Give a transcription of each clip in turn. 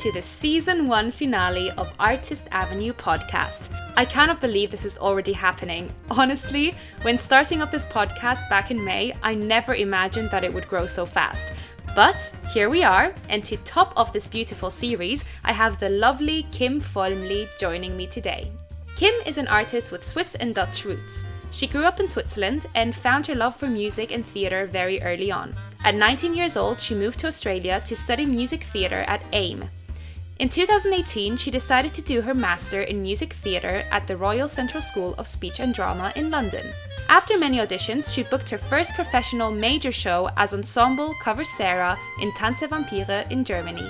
to the season one finale of Artist Avenue podcast. I cannot believe this is already happening. Honestly, when starting up this podcast back in May, I never imagined that it would grow so fast. But here we are, and to top off this beautiful series, I have the lovely Kim Folmli joining me today. Kim is an artist with Swiss and Dutch roots. She grew up in Switzerland and found her love for music and theatre very early on. At 19 years old, she moved to Australia to study music theatre at AIM. In 2018, she decided to do her master in music theatre at the Royal Central School of Speech and Drama in London. After many auditions, she booked her first professional major show as ensemble cover Sarah in Tanz der Vampire in Germany.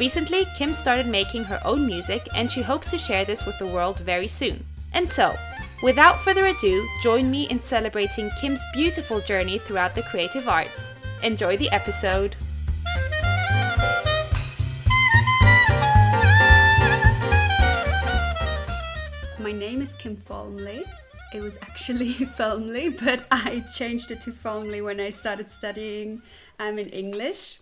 Recently, Kim started making her own music and she hopes to share this with the world very soon. And so, without further ado, join me in celebrating Kim's beautiful journey throughout the creative arts. Enjoy the episode. My name is Kim Falmley. It was actually Falmley, but I changed it to Falmley when I started studying um, in English.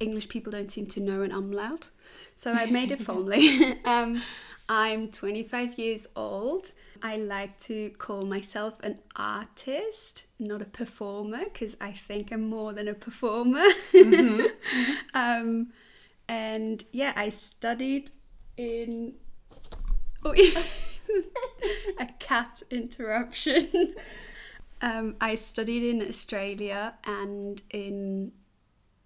English people don't seem to know an umlaut, so I made it Falmley. um, I'm 25 years old. I like to call myself an artist, not a performer, because I think I'm more than a performer. Mm-hmm. um, and yeah, I studied in. Oh, a cat interruption. um, I studied in Australia and in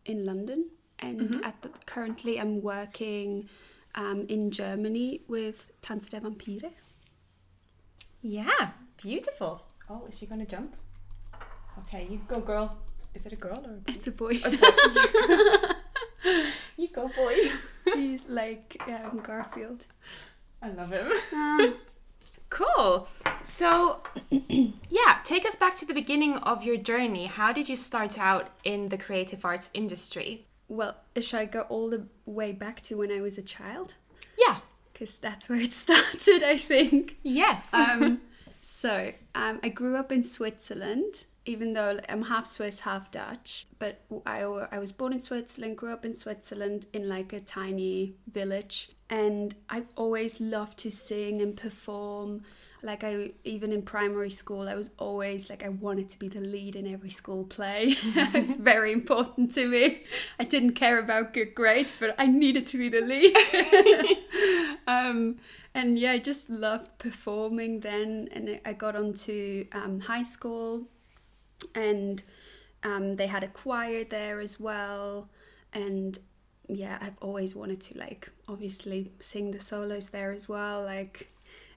in London, and mm-hmm. at the, currently I'm working um, in Germany with Tanz der Vampire. Yeah, beautiful. Oh, is she gonna jump? Okay, you go, girl. Is it a girl or? A it's a boy. A boy. you go, boy. He's like um, Garfield. I love him. Cool. So, yeah, take us back to the beginning of your journey. How did you start out in the creative arts industry? Well, should I go all the way back to when I was a child? Yeah. Because that's where it started, I think. Yes. um, so, um, I grew up in Switzerland even though I'm half Swiss, half Dutch. But I, I was born in Switzerland, grew up in Switzerland in like a tiny village. And I've always loved to sing and perform. Like I even in primary school, I was always like I wanted to be the lead in every school play. it's very important to me. I didn't care about good grades, but I needed to be the lead. um, and yeah, I just loved performing then. And I got onto um, high school and um, they had a choir there as well and yeah i've always wanted to like obviously sing the solos there as well like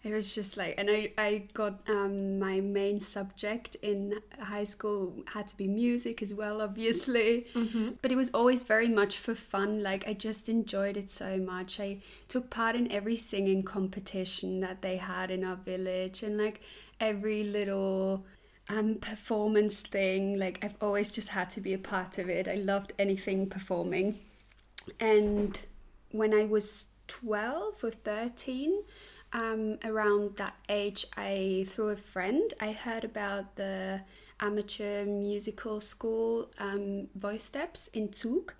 it was just like and i, I got um, my main subject in high school had to be music as well obviously mm-hmm. but it was always very much for fun like i just enjoyed it so much i took part in every singing competition that they had in our village and like every little um, performance thing. Like I've always just had to be a part of it. I loved anything performing. And when I was 12 or 13, um, around that age, I, through a friend, I heard about the amateur musical school um, Voice Steps in Zug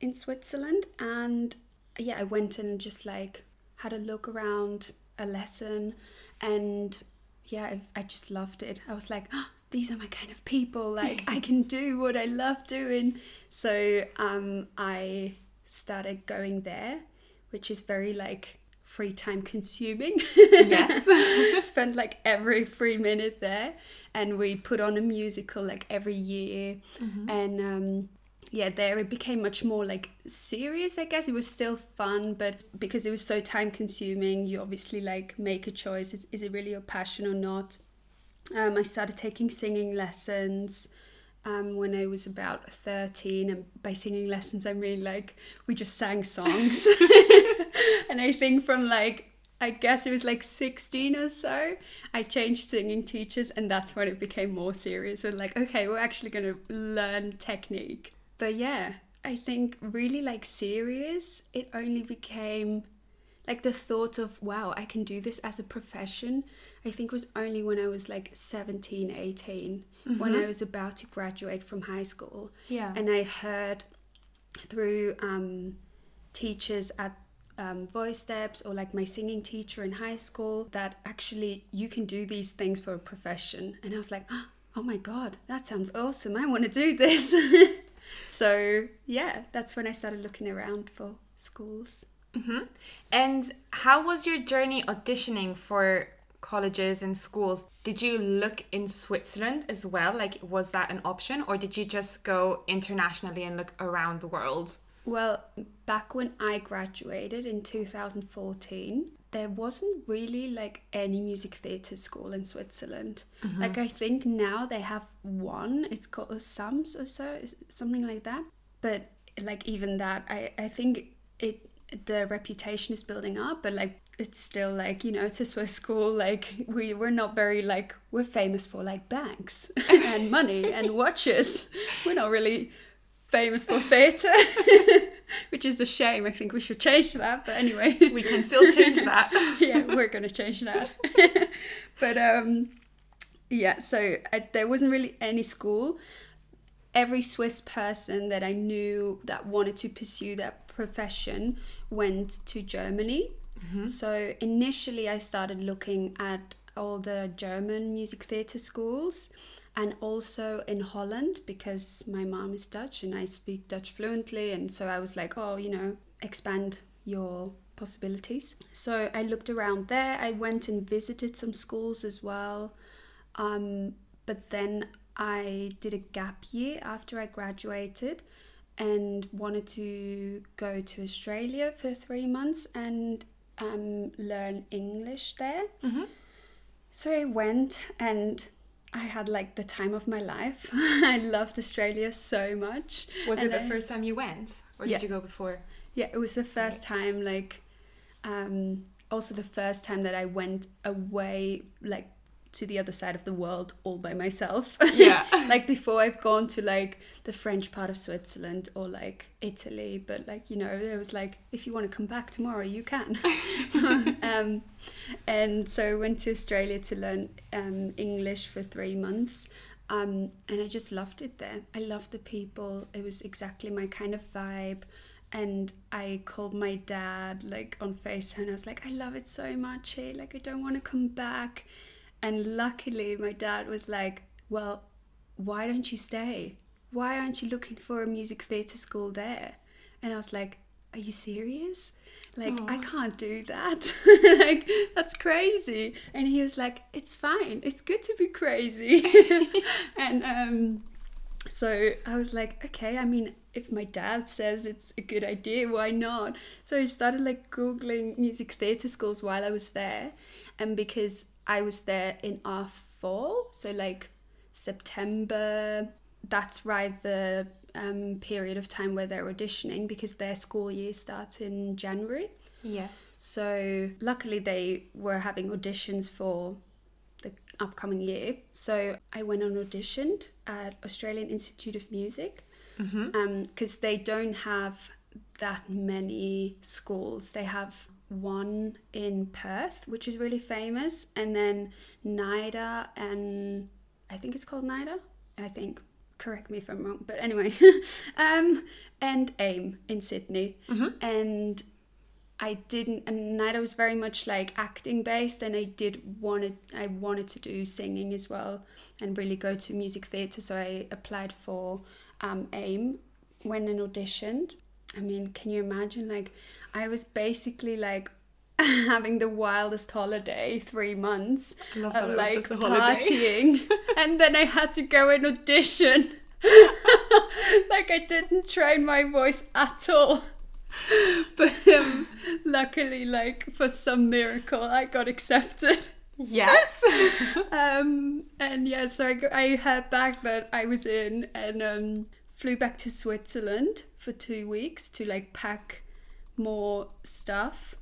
in Switzerland. And yeah, I went and just like had a look around a lesson and yeah, I, I just loved it. I was like, oh, these are my kind of people. Like I can do what I love doing. So um, I started going there, which is very like free time consuming. Yes. Spent like every free minute there, and we put on a musical like every year, mm-hmm. and um, yeah, there it became much more like serious, I guess. It was still fun, but because it was so time consuming, you obviously like make a choice. Is, is it really your passion or not? Um, I started taking singing lessons um, when I was about 13. And by singing lessons, I mean like we just sang songs. and I think from like, I guess it was like 16 or so, I changed singing teachers, and that's when it became more serious. We're like, okay, we're actually going to learn technique but yeah, I think really like serious, it only became like the thought of wow, I can do this as a profession. I think was only when I was like 17, 18, mm-hmm. when I was about to graduate from high school. Yeah. And I heard through um, teachers at um, voice steps or like my singing teacher in high school that actually you can do these things for a profession. And I was like, oh my God, that sounds awesome. I want to do this. so yeah, that's when I started looking around for schools. Mm-hmm. And how was your journey auditioning for colleges and schools? Did you look in Switzerland as well? Like, was that an option, or did you just go internationally and look around the world? Well, back when I graduated in 2014, there wasn't really like any music theatre school in Switzerland. Mm-hmm. Like, I think now they have one, it's called SAMS or so, something like that. But like, even that, I, I think it the reputation is building up, but like it's still like you know it's a Swiss school. Like we we're not very like we're famous for like banks and money and watches. We're not really famous for theatre, which is a shame. I think we should change that. But anyway, we can still change that. yeah, we're gonna change that. but um, yeah. So I, there wasn't really any school. Every Swiss person that I knew that wanted to pursue that profession went to Germany. Mm-hmm. So initially, I started looking at all the German music theatre schools and also in Holland because my mom is Dutch and I speak Dutch fluently. And so I was like, oh, you know, expand your possibilities. So I looked around there. I went and visited some schools as well. Um, but then I did a gap year after I graduated and wanted to go to Australia for three months and um, learn English there. Mm-hmm. So I went and I had like the time of my life. I loved Australia so much. Was and it the I, first time you went, or yeah. did you go before? Yeah, it was the first right. time. Like, um, also the first time that I went away, like to the other side of the world all by myself. Yeah. like before I've gone to like the French part of Switzerland or like Italy, but like, you know, it was like, if you want to come back tomorrow, you can. um, and so I went to Australia to learn um, English for three months. Um, and I just loved it there. I loved the people. It was exactly my kind of vibe and I called my dad like on FaceTime and I was like, I love it so much. Hey, like I don't want to come back. And luckily, my dad was like, Well, why don't you stay? Why aren't you looking for a music theatre school there? And I was like, Are you serious? Like, Aww. I can't do that. like, that's crazy. And he was like, It's fine. It's good to be crazy. and um, so I was like, Okay, I mean, if my dad says it's a good idea, why not? So I started like Googling music theatre schools while I was there. And because I was there in our fall, so like September. That's right, the um, period of time where they're auditioning because their school year starts in January. Yes. So luckily they were having auditions for the upcoming year. So I went and auditioned at Australian Institute of Music because mm-hmm. um, they don't have that many schools. They have one in Perth, which is really famous, and then NIDA and I think it's called NIDA. I think. Correct me if I'm wrong, but anyway, um, and AIM in Sydney, mm-hmm. and I didn't, and NIDA was very much like acting based, and I did wanted I wanted to do singing as well, and really go to music theatre. So I applied for um, AIM, went and auditioned. I mean, can you imagine like I was basically like having the wildest holiday, three months of like partying, and then I had to go and audition. like I didn't train my voice at all. But um, luckily, like for some miracle, I got accepted. Yes. um, and yeah, so I, I heard back that I was in and um, flew back to Switzerland for two weeks to like pack more stuff.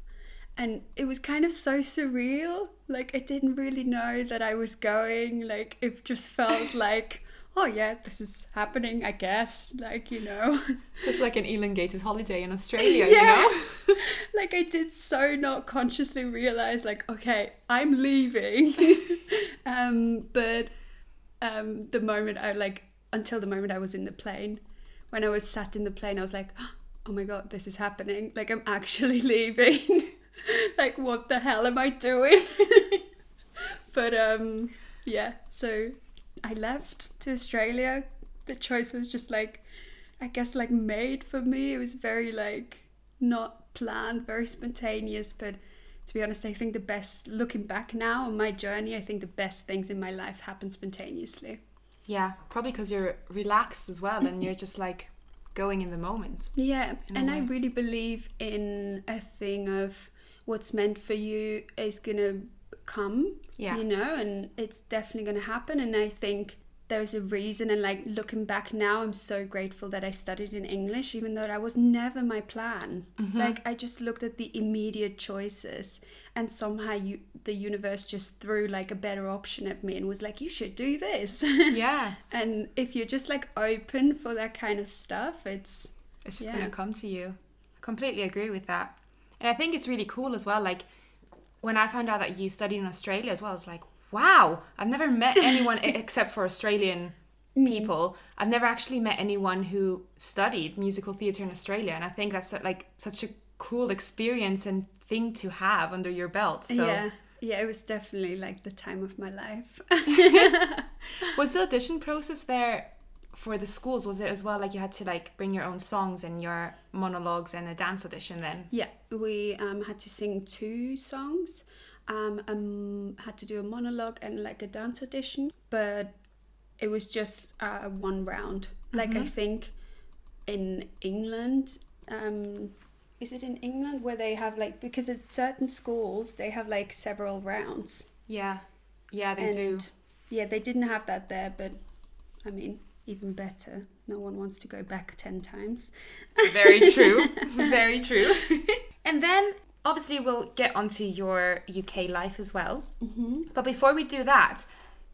And it was kind of so surreal. Like i didn't really know that i was going. Like it just felt like oh yeah this is happening i guess. Like you know. Just like an elongated holiday in australia yeah. you know? Like i did so not consciously realize like okay i'm leaving. Um but um the moment i like until the moment i was in the plane when i was sat in the plane i was like oh, my god, this is happening. Like I'm actually leaving. like what the hell am I doing? but um yeah, so I left to Australia. The choice was just like I guess like made for me. It was very like not planned, very spontaneous, but to be honest, I think the best looking back now on my journey, I think the best things in my life happen spontaneously. Yeah, probably because you're relaxed as well and you're just like going in the moment. Yeah, and I really believe in a thing of what's meant for you is going to come. Yeah. You know, and it's definitely going to happen. And I think there's a reason. And like looking back now, I'm so grateful that I studied in English, even though that was never my plan. Mm-hmm. Like I just looked at the immediate choices, and somehow you, the universe just threw like a better option at me and was like, you should do this. Yeah. and if you're just like open for that kind of stuff, it's It's just Yeah. to come to you. Completely agree with that. And I think it's really cool as well. Like when I found out that you studied in Australia as well, I was like, wow, I've never met anyone except for Australian people. I've never actually met anyone who studied musical theatre in Australia. And I think that's like such a cool experience and thing to have under your belt. So yeah. Yeah, it was definitely like the time of my life. was the audition process there for the schools was it as well like you had to like bring your own songs and your monologues and a dance audition then yeah, we um, had to sing two songs, um, um, had to do a monologue and like a dance audition, but it was just uh, one round. Like I think in England, um, is it in England where they have like because at certain schools they have like several rounds. yeah yeah they do and yeah, they didn't have that there, but I mean, even better. No one wants to go back 10 times. Very true. Very true. and then obviously we'll get onto your UK life as well. Mm-hmm. But before we do that,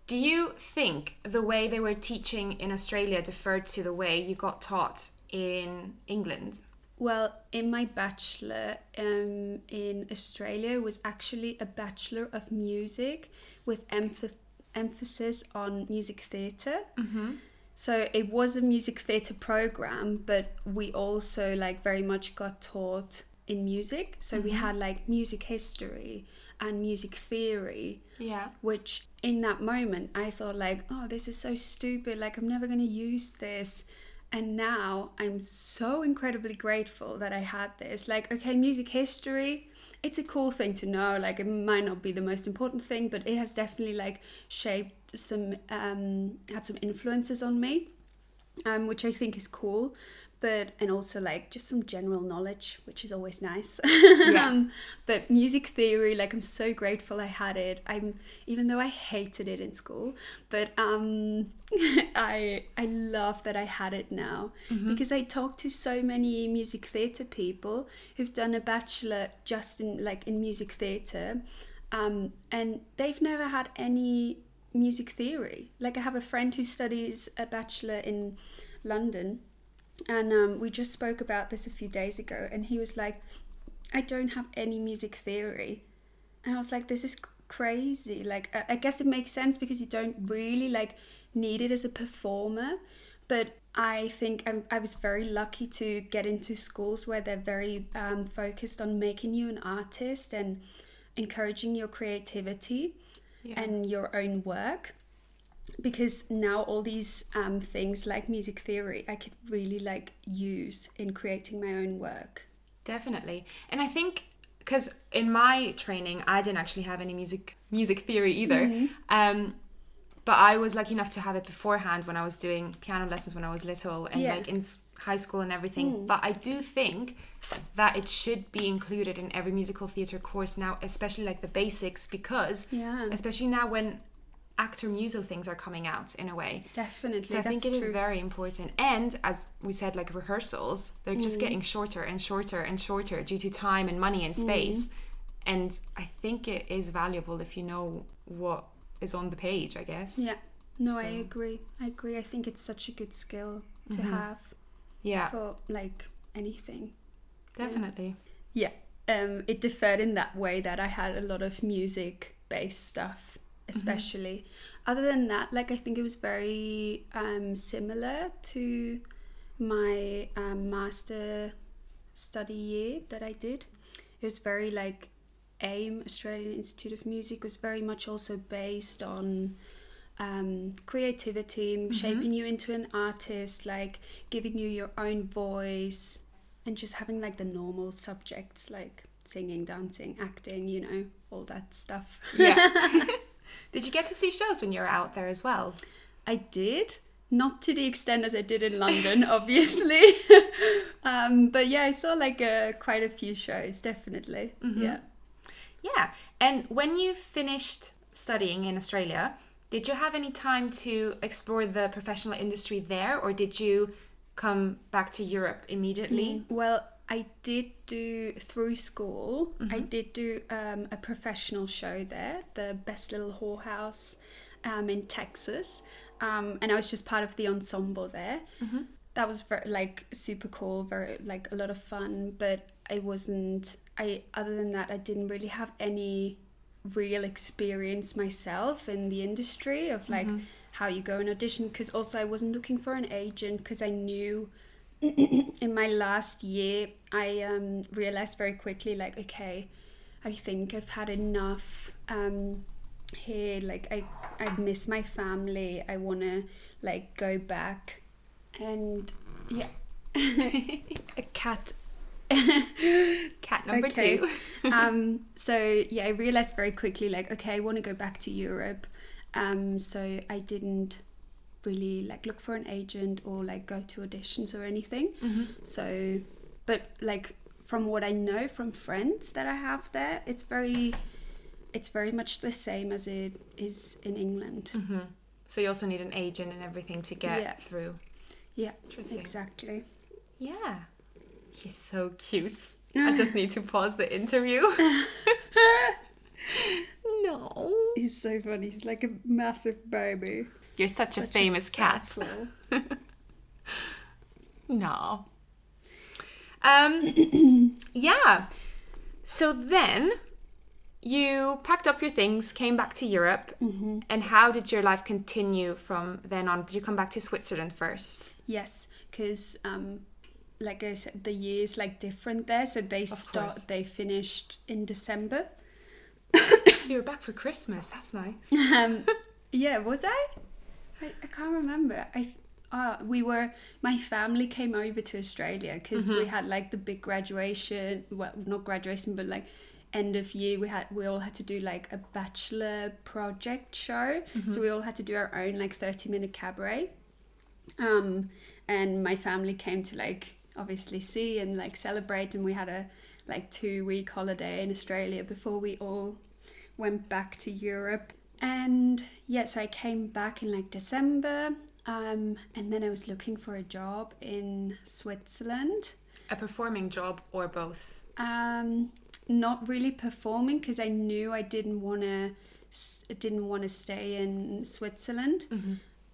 do you think the way they were teaching in Australia deferred to the way you got taught in England? Well, in my bachelor um, in Australia was actually a bachelor of music with emph- emphasis on music theatre. Mm-hmm. So it was a music theatre program, but we also like very much got taught in music. So we had like music history and music theory Yeah. which in that moment I thought like, oh, this is so stupid. Like I'm never gonna use this. And now I'm so incredibly grateful that I had this. Like, okay, music history, it's a cool thing to know. Like it might not be the most important thing, but it has definitely like shaped some um had some influences on me. Um, which I think is cool. But and also like just some general knowledge, which is always nice. um, but music theory, like I'm so grateful I had it. I'm even though I hated it in school, but um, I I love that I had it now because I talk to so many music theatre people who've done a bachelor just in like in music theatre, um, and they've never had any music theory. Like I have a friend who studies a bachelor in London and um, we just spoke about this a few days ago and he was like i don't have any music theory. And i was like this is crazy. Like I, guess it makes sense because you don't really like need it as a performer but i think I'm, i was very lucky to get into schools where they're very um, focused on making you an artist and encouraging your creativity Yeah. and your own work because now all these um, things like music theory i could really like use in creating my own work Definitely. And I think because in my training, I didn't actually have any music music theory either. Um, but I was lucky enough to have it beforehand when I was doing piano lessons when I was little and Yeah. like in high school and everything. But I do think that it should be included in every musical theatre course now, especially like the basics, because Yeah. especially now when actor muso things are coming out in a way. definitely So I think it is true. very important. And as we said, like rehearsals, they're just getting shorter and shorter and shorter due to time and money and space. And I think it is valuable if you know what is on the page, I guess. yeah no i agree i agree i think it's such a good skill to Mm-hmm. have Yeah, for like anything definitely. yeah um it differed in that way that i had a lot of music based stuff especially other than that like i think it was very um similar to my um, master study year that I did. It was very like AIM, Australian Institute of Music, was very much also based on um, creativity, shaping you into an artist, like giving you your own voice, and just having like the normal subjects like singing, dancing, acting, you know, all that stuff. Yeah. did you get to see shows when you were out there as well? I did. Not to the extent as I did in London, obviously. um, but yeah, I saw like uh, quite a few shows, definitely. Yeah. Yeah. And when you finished studying in Australia, did you have any time to explore the professional industry there or did you come back to Europe immediately? Well, I did do through school. I did do um, a professional show there, the Best Little Whorehouse um, in Texas, um, and I was just part of the ensemble there. That was very like super cool, very like a lot of fun. But I wasn't. I other than that, I didn't really have any real experience myself in the industry of like how you go and audition because also I wasn't looking for an agent because I knew in my last year I um, realized very quickly like okay I think I've had enough um, here like I I miss my family I want to like go back and yeah a cat Cat number Okay. two. um, so yeah, I realized very quickly, like, okay, I want to go back to Europe. Um, so I didn't really like look for an agent or like go to auditions or anything. Mm-hmm. So, but like from what I know from friends that I have there, it's very, it's very much the same as it is in England. Mm-hmm. So you also need an agent and everything to get Yeah. through. Yeah, exactly. Yeah. He's so cute. I ah. just need to pause the interview. no. He's so funny. He's like a massive baby. You're such, a Such famous cat. No. Um yeah. So then you packed up your things, came back to Europe, and how did your life continue from then on? Did you come back to Switzerland first? Yes, because um, like I said, the year's like different there. So they start, course. they finished in December. So you were back for Christmas. That's nice. Um, yeah, was I? I? I can't remember. I. th- Uh, we were. My family came over to Australia because we had like the big graduation. Well, not graduation, but like end of year. We had. We all had to do like a bachelor project show. So we all had to do our own like thirty minute cabaret. um and my family came to like obviously see and like celebrate and we had a like two week holiday in australia before we all went back to europe and yeah so i came back in like december um and then i was looking for a job in switzerland. A performing job or both? um not really performing because i knew i didn't want to didn't want to stay in switzerland.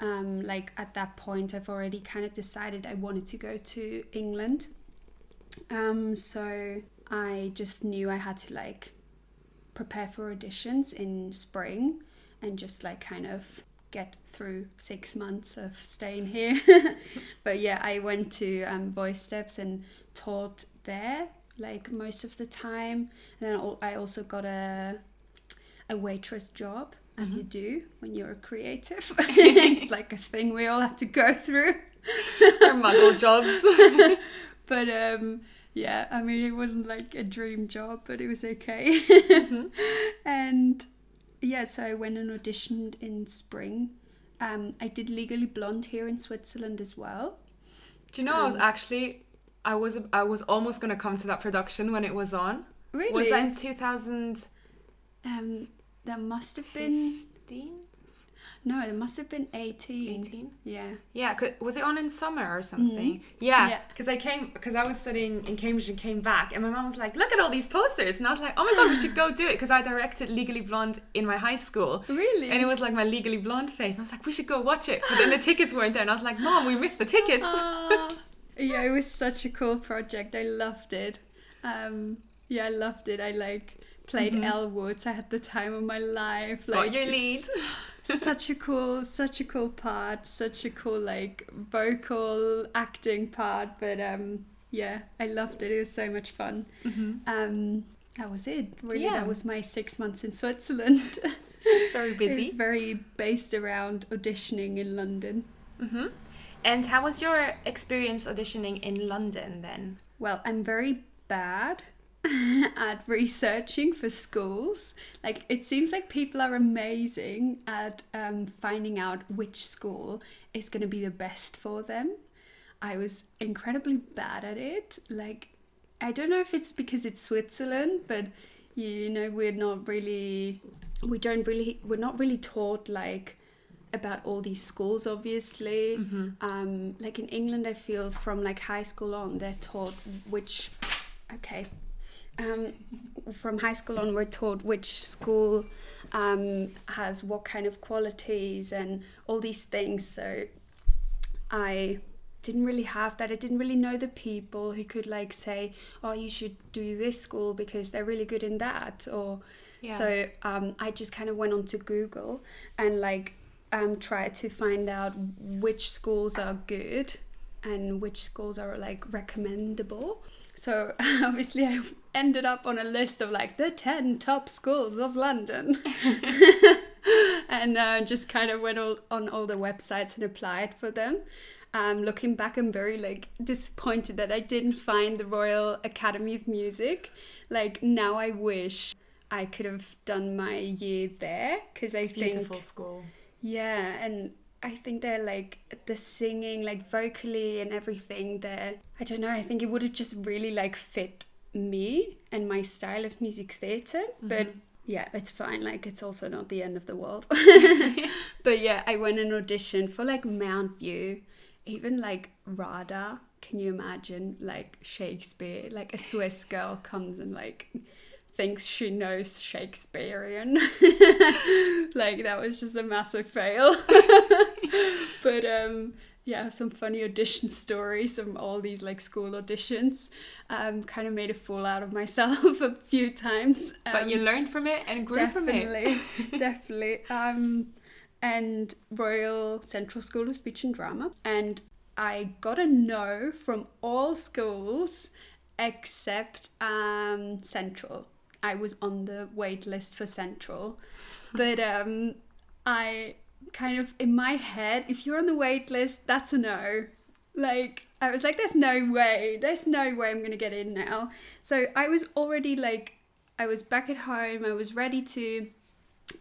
Um, like at that point i've already kind of decided i wanted to go to england. Um, so i just knew i had to like prepare for auditions in spring and just like kind of get through six months of staying here. But yeah i went to um, voice steps and taught there like most of the time. And then i also got a a waitress job as you do when you're a creative. It's like a thing we all have to go through. Muggle jobs? but um yeah i mean it wasn't like a dream job but it was okay. And yeah so i went and auditioned in spring um i did legally blonde here in switzerland as well Do you know I was Um, actually I was I was almost gonna come to that production when it was on. really Was that in two thousand? um that must have been no it must have been 18, 18? yeah Yeah, was it on in summer or something? Yeah, Yeah. because I came because I was studying in Cambridge and came back, and my mom was like, "Look at all these posters," and I was like, "Oh my god, we should go do it!" Because I directed Legally Blonde in my high school, really and it was like my Legally Blonde face. And I was like, "We should go watch it," but then the tickets weren't there, and I was like, "Mom, we missed the tickets." Ah, yeah, it was such a cool project. I loved it. Um, yeah, I loved it. I like played Elle Woods. I had the time of my life. Like Got your lead. Such a cool, such a cool part. Such a cool like vocal acting part. But um, yeah, I loved it. It was so much fun. Um, that was it. Really, Yeah. that was my six months in Switzerland. Very It busy. was very based around auditioning in London. Mm-hmm. And how was your experience auditioning in London then? Well, I'm very bad at researching for schools. Like, it seems like people are amazing at um, finding out which school is going to be the best for them. I was incredibly bad at it. Like, I don't know if it's because it's Switzerland, but you know, we're not really, we don't really, we're not really taught like about all these schools obviously um, like in england i feel from like high school on they're taught which okay um, from high school on we're taught which school um, has what kind of qualities and all these things so i didn't really have that i didn't really know the people who could like say oh you should do this school because they're really good in that or Yeah. so um, I just kind of went on to Google and like um, tried to find out which schools are good and which schools are like recommendable. So obviously I ended up on a list of like the 10 top schools of London. and uh, just kind of went all, on all the websites and applied for them. Um, looking back, I'm very like disappointed that I didn't find the Royal Academy of Music. Like now, I wish I could have done my year there because I a beautiful school. yeah, and I think they're like the singing, like vocally and everything. There, I don't know. I think it would have just really like fit me and my style of music theater. But mm-hmm. yeah, it's fine. Like it's also not the end of the world. but yeah, I went and auditioned for like Mountview, even like Rada. Can you imagine like Shakespeare? Like a Swiss girl comes and like thinks she knows Shakespearean. like that was just a massive fail. but um yeah, some funny audition stories from all these like school auditions. Um, kind of made a fool out of myself a few times. But Um, you learned from it and grew from it. definitely, definitely. Um, and Royal Central School of Speech and Drama, and I got a no from all schools except um, Central. I was on the wait list for Central, but um, I kind of in my head, if you're on the wait list, that's a no. Like I was like, there's no way, there's no way I'm gonna get in now. So I was already like, I was back at home. I was ready to,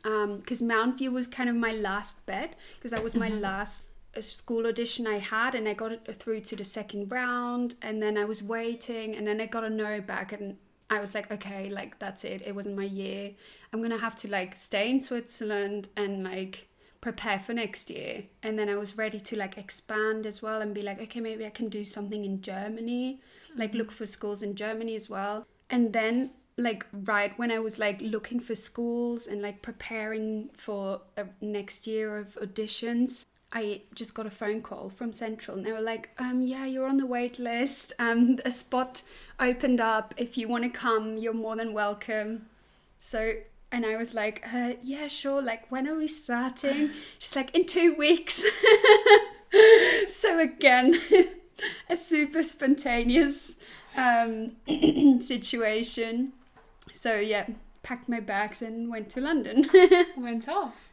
because Mountview was kind of my last bet because that was my last uh, school audition I had, and I got it through to the second round, and then I was waiting, and then I got a no back, and I was like, okay, like that's it. It wasn't my year. I'm gonna have to like stay in Switzerland and like prepare for next year. And then I was ready to like expand as well and be like, okay, maybe I can do something in Germany, like mm-hmm. look for schools in Germany as well. And then like right when I was like looking for schools and like preparing for a next year of auditions, I just got a phone call from Central and they were like, um, yeah, you're on the wait list. Um, a spot opened up. If you want to come, you're more than welcome. So, and I was like, uh, yeah, sure. Like, when are we starting? She's like, in two weeks. so, again, a super spontaneous um, situation. So, yeah, packed my bags and went to London. Went off.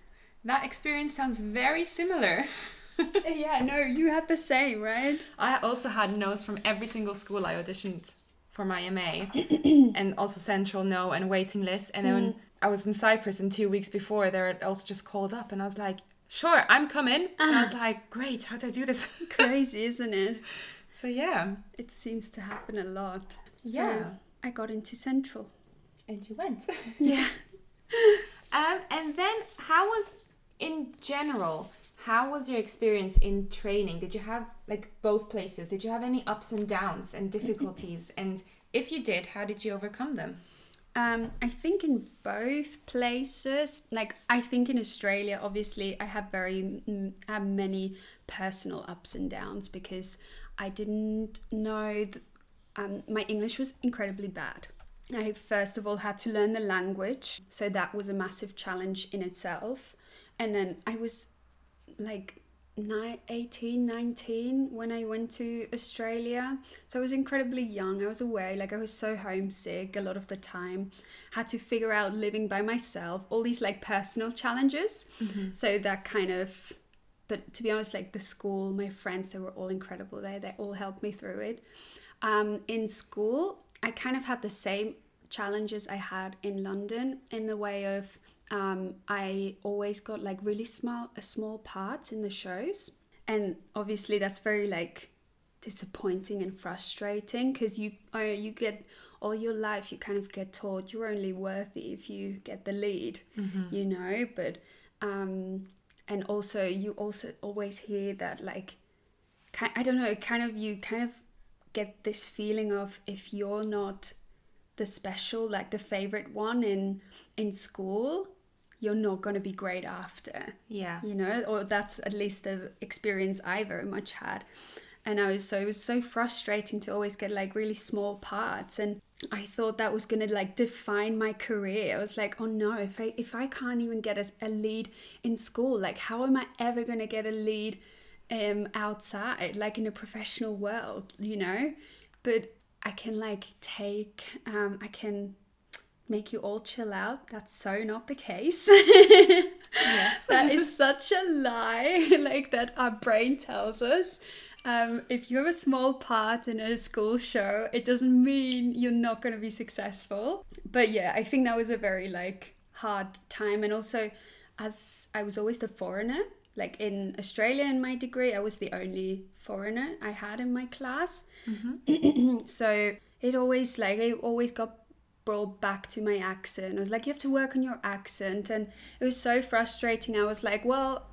That experience sounds very similar. yeah, no, you had the same, right? I also had no's from every single school I auditioned for my MA, and also Central no and waiting list. And then when I was in Cyprus in two weeks before, they were also just called up, and I was like, "Sure, I'm coming." And I was like, "Great, how do I do this?" Crazy, isn't it? so yeah, It seems to happen a lot. Yeah. So I got into Central. and you went. Yeah. Um, and then how was in general? How was your experience in training? Did you have like both places? Did you have any ups and downs and difficulties? and if you did, how did you overcome them? Um, I think in both places, like I think in Australia, obviously I have very uh, many personal ups and downs because I didn't know that um, my English was incredibly bad. I first of all had to learn the language, so that was a massive challenge in itself. And then I was like ni- 18, 19 when I went to Australia. So I was incredibly young. I was away, like I was so homesick a lot of the time. Had to figure out living by myself, all these like personal challenges. So that kind of but to be honest, like the school, my friends, they were all incredible there. They all helped me through it. Um, in school, I kind of had the same challenges I had in London in the way of um, I always got like really small, small parts in the shows, and obviously that's very like disappointing and frustrating because you uh, you get all your life you kind of get taught you're only worthy if you get the lead, you know, but um, and also you also always hear that like I don't know, kind of you kind of get this feeling of if you're not the special, like the favorite one in in school, you're not going to be great after. Yeah. You know, or that's at least the experience I very much had. And I was so it was so frustrating to always get like really small parts and I thought that was gonna like define my career. I was like, oh no, if I if I can't even get a, a lead in school, like how am I ever gonna get a lead um outside, like in a professional world, you know? But I can like take um I can make you all chill out. That's so not the case. yes. that is such a lie, like that our brain tells us. Um, if you have a small part in a school show, it doesn't mean you're not going to be successful. But yeah, I think that was a very like hard time, and also as I was always the foreigner. Like in Australia, in my degree, I was the only foreigner I had in my class. so it always like I always got brought back to my accent. I was like, you have to work on your accent. And it was so frustrating. I was like, well,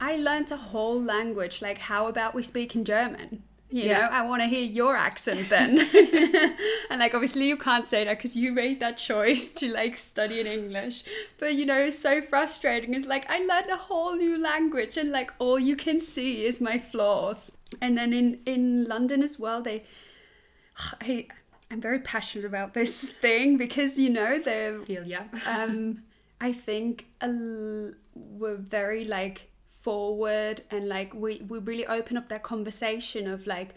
I learned a whole language. Like, how about we speak in German? You Yeah. know, I want to hear your accent then. and like, obviously, you can't say that because you made that choice to like study in English. But you know, it's so frustrating. It's like, I learned a whole new language and like, all you can see is my flaws. And then in, in London as well, they, I, I'm very passionate about this thing because you know they're Feel yeah. um I think l- we're very like forward and like we we really open up that conversation of like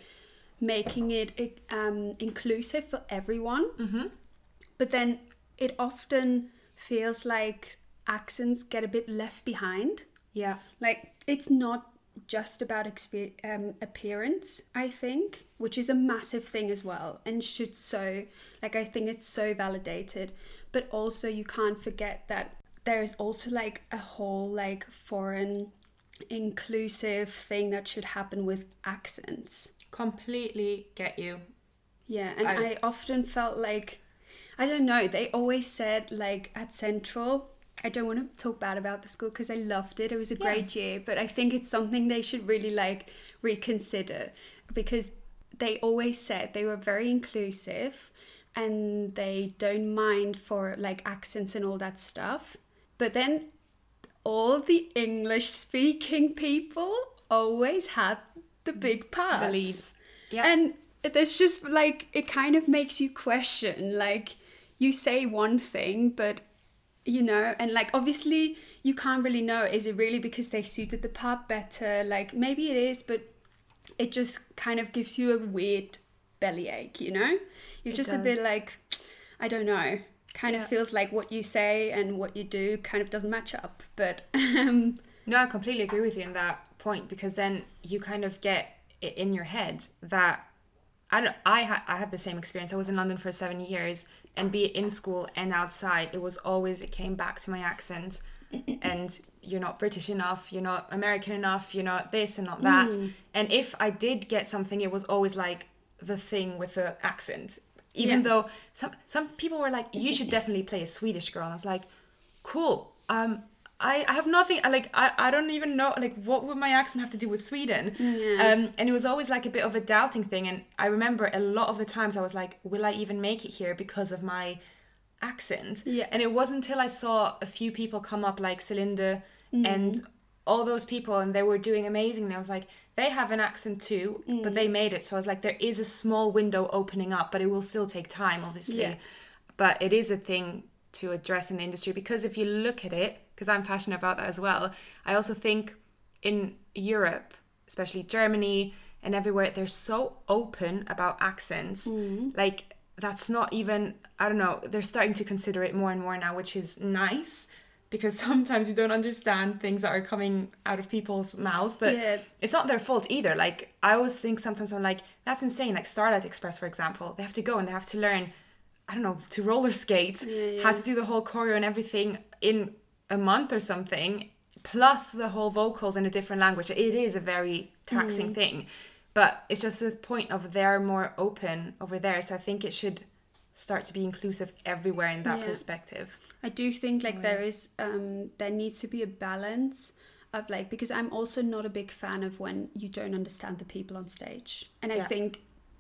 making it um inclusive for everyone Mm-hmm. but then it often feels like accents get a bit left behind Yeah. like it's not just about expe- um, appearance i think which is a massive thing as well and should so like i think it's so validated but also you can't forget that there is also like a whole like foreign inclusive thing that should happen with accents Completely get you. yeah, and I- I, often felt like I don't know. They always said like at Central. I don't want to talk bad about the school because I loved it. It was a Yeah. great year, but I think it's something they should really like reconsider because they always said they were very inclusive and they don't mind for like accents and all that stuff. But then all the English speaking people always had the mm, big parts. The lead. Yeah. And it's just like it kind of makes you question like you say one thing but you know and like obviously you can't really know is it really because they suited the part better like maybe it is but it just kind of gives you a weird bellyache you know you're It just a bit like i don't know kind Yeah. of feels like what you say and what you do kind of doesn't match up but um No, I completely agree with you in that point because then you kind of get it in your head that I don't. I had I had the same experience. I was in London for seven years, and be it in school and outside, it was always it came back to my accent, and you're not British enough, you're not American enough, you're not this and not that. And if I did get something, it was always like the thing with the accent. Even Yeah. though some some people were like, you should definitely play a Swedish girl. And I was like, cool. Um, I, I have nothing. I like I, I don't even know like what would my accent have to do with Sweden. Yeah. Um, and it was always like a bit of a doubting thing. And I remember a lot of the times I was like, will I even make it here because of my accent? Yeah. And it wasn't until I saw a few people come up like Celinda and all those people, and they were doing amazing. And I was like, they have an accent too, but they made it. So I was like, there is a small window opening up, but it will still take time, obviously. Yeah. But it is a thing to address in the industry because if you look at it, because I'm passionate about that as well, I also think in Europe, especially Germany and everywhere, they're so open about accents. Mm. Like that's not even I don't know, they're starting to consider it more and more now, which is nice because sometimes you don't understand things that are coming out of people's mouths, but Yeah. it's not their fault either. Like I always think sometimes I'm like, that's insane. Like Starlight Express, for example, they have to go and they have to learn, I don't know, to roller skate, Yeah, how to do the whole choreo and everything in a month or something, plus the whole vocals in a different language. It is a very Mm. taxing thing. But it's just the point of they're more open over there. So I think it should start to be inclusive everywhere in that Yeah. perspective. I do think like there is um there needs to be a balance of like because I'm also not a big fan of when you don't understand the people on stage. And I Yeah. think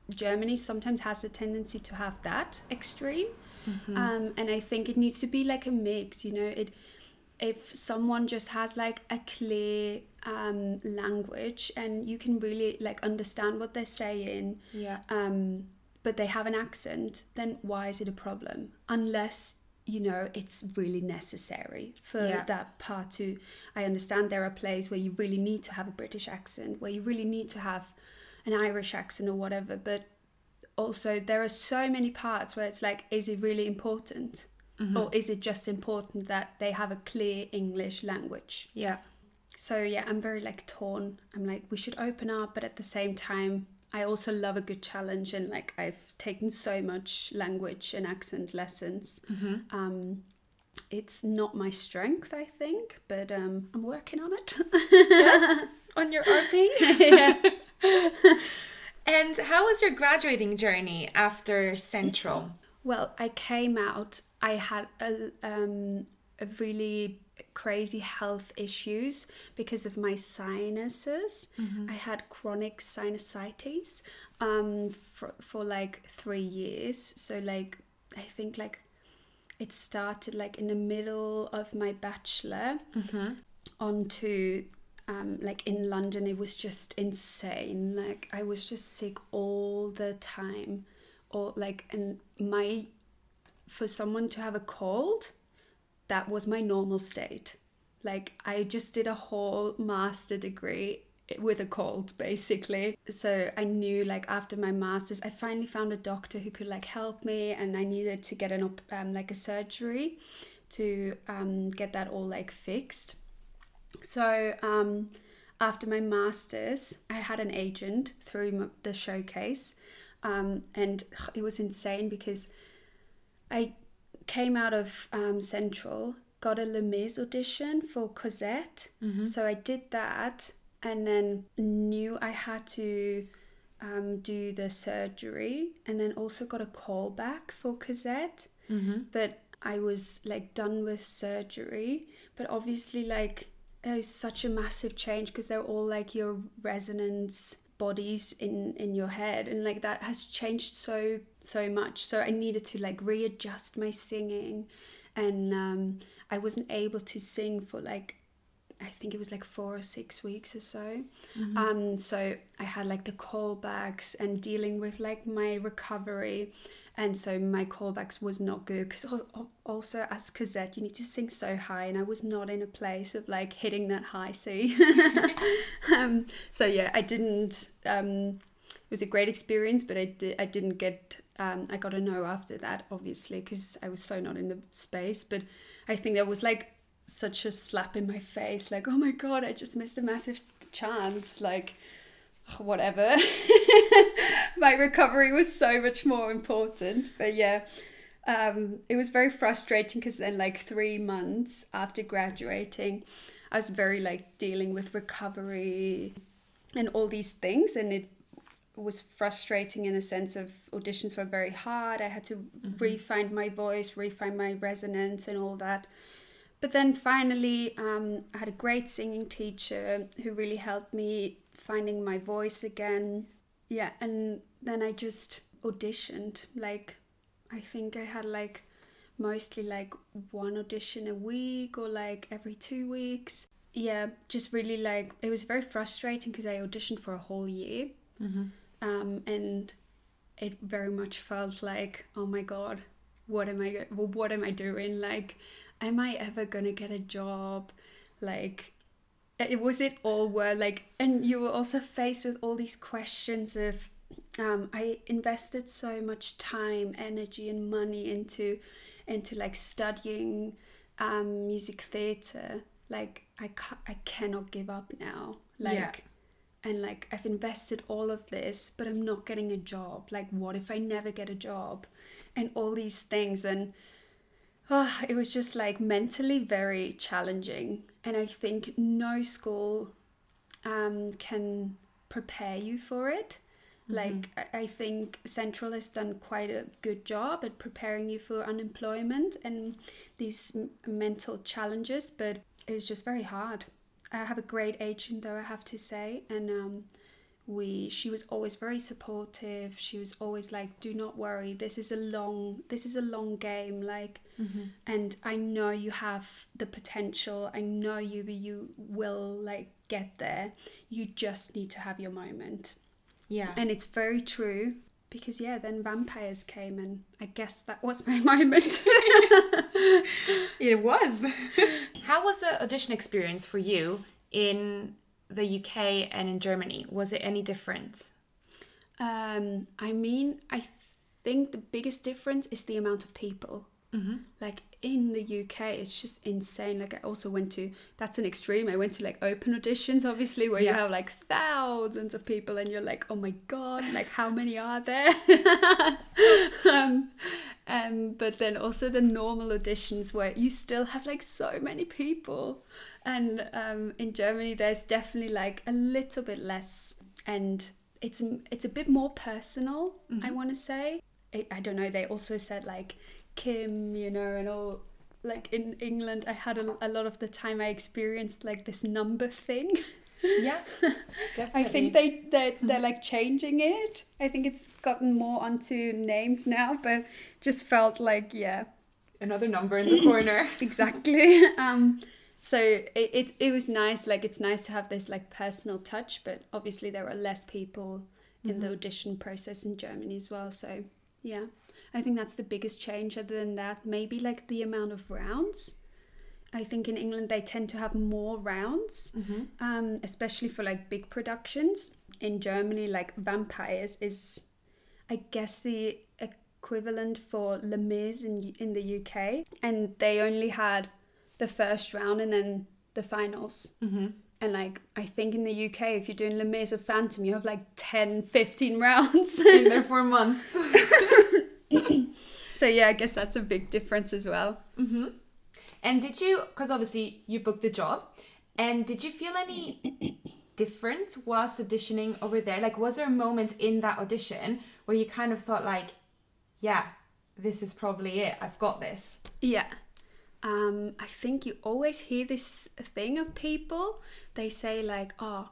Germany sometimes has a tendency to have that extreme. Mm-hmm. Um and I think it needs to be like a mix, you know, it if someone just has like a clear um language and you can really like understand what they're saying Yeah. um, but they have an accent, then why is it a problem? Unless you know it's really necessary for Yeah. that part to. I understand there are plays where you really need to have a British accent, where you really need to have an Irish accent or whatever, but also there are so many parts where it's like, is it really important? Or is it just important that they have a clear English language? Yeah. So yeah, I'm very like torn. I'm like we should open up, but at the same time, I also love a good challenge, and like I've taken so much language and accent lessons. Um, it's not my strength, I think, but um, I'm working on it. Yes. On your RP. yeah. And how was your graduating journey after Central? Well, I came out. I had a um, a really crazy health issues because of my sinuses. I had chronic sinusitis um, for for like three years. So like I think like it started like in the middle of my bachelor onto um, like in London, it was just insane. Like I was just sick all the time, or like and my for someone to have a cold, that was my normal state. Like I just did a whole master degree with a cold basically so i knew like after my masters i finally found a doctor who could like help me and i needed to get an op- um, like a surgery to um, get that all like fixed so um, after my masters, I had an agent through the showcase, um, and it was insane because I came out of um, Central, got a Les Mis audition for Cosette, so I did that, and then knew I had to um, do the surgery, and then also got a call back for Cosette, but I was like done with surgery, but obviously like it was such a massive change because they're all like your resonance bodies in in your head and like that has changed so so much. So i needed to like readjust my singing and um i wasn't able to sing for like i think it was like four or six weeks or so. Um so i had like the callbacks and dealing with like my recovery and so my callbacks was not good because also as Cosette you need to sing so high and I was not in a place of like hitting that high C um, so yeah I didn't um, it was a great experience but I, di- I didn't get um, I got a no after that obviously because I was so not in the space but I think that was like such a slap in my face like oh my god I just missed a massive chance like whatever. My recovery was so much more important. But yeah, um, it was very frustrating because then, like, three months after graduating, I was very like dealing with recovery and all these things. And it was frustrating in a sense of auditions were very hard. I had to refine my voice, refine my resonance, and all that. But then finally, um, I had a great singing teacher who really helped me finding my voice again. Yeah, and then I just auditioned. Like, I think I had like mostly like one audition a week or like every two weeks. Yeah, just really like it was very frustrating because I auditioned for a whole year. Um, and it very much felt like, oh my god, what am I? well, What am I doing? Like, am I ever gonna get a job? Like, it was it all were like and you were also faced with all these questions of um, I invested so much time, energy, and money into into like studying um, music theater. Like I ca- I cannot give up now. Like Yeah. and like I've invested all of this, but I'm not getting a job. Like what if I never get a job? And all these things and ah, it was just like mentally very challenging. And I think no school um, can prepare you for it. Like I- I think Central has done quite a good job at preparing you for unemployment and these m- mental challenges, but it was just very hard. I have a great agent, though I have to say, and um, we she was always very supportive. She was always like, "Do not worry. This is a long this is a long game. Like, mm-hmm. and I know you have the potential. I know you you will like get there. You just need to have your moment." Yeah. And it's very true because yeah, then vampires came and I guess that was my moment. It was. How was the audition experience for you in the UK and in Germany? Was it any different? um, I mean, I think the biggest difference is the amount of people. Mm-hmm. Like in the UK, it's just insane. Like I also went to that's an extreme. I went to like open auditions, obviously, where you have like thousands of people, and you're like, oh my god, like how many are there? um, um, but then also the normal auditions where you still have like so many people, and um, in Germany there's definitely like a little bit less, and it's it's a bit more personal. I want to say. I I don't know. They also said like Kim, you know, and all. Like in England, I had a, a lot of the time I experienced like this number thing. Yeah. I think they they're, they're like changing it. I think it's gotten more onto names now, but just felt like yeah, another number in the corner. exactly. um, so it, it it was nice. Like it's nice to have this like personal touch, but obviously there are less people in the audition process in Germany as well. So yeah, I think that's the biggest change. Other than that, maybe like the amount of rounds. I think in England they tend to have more rounds, um, especially for like big productions. In Germany, like Vampires is, I guess, the equivalent for Les Mis in in the UK, and they only had the first round and then the finals. Mm-hmm. And like I think in the UK, if you're doing Les Mis or Phantom, you have like 10, 15 rounds. Been there for months. so yeah, I guess that's a big difference as well. And did you, because obviously you booked the job, and did you feel any different whilst auditioning over there? Like, was there a moment in that audition where you kind of thought, like, yeah, this is probably it. I've got this. Yeah. Um, I think you always hear this thing of people. They say like, "Oh,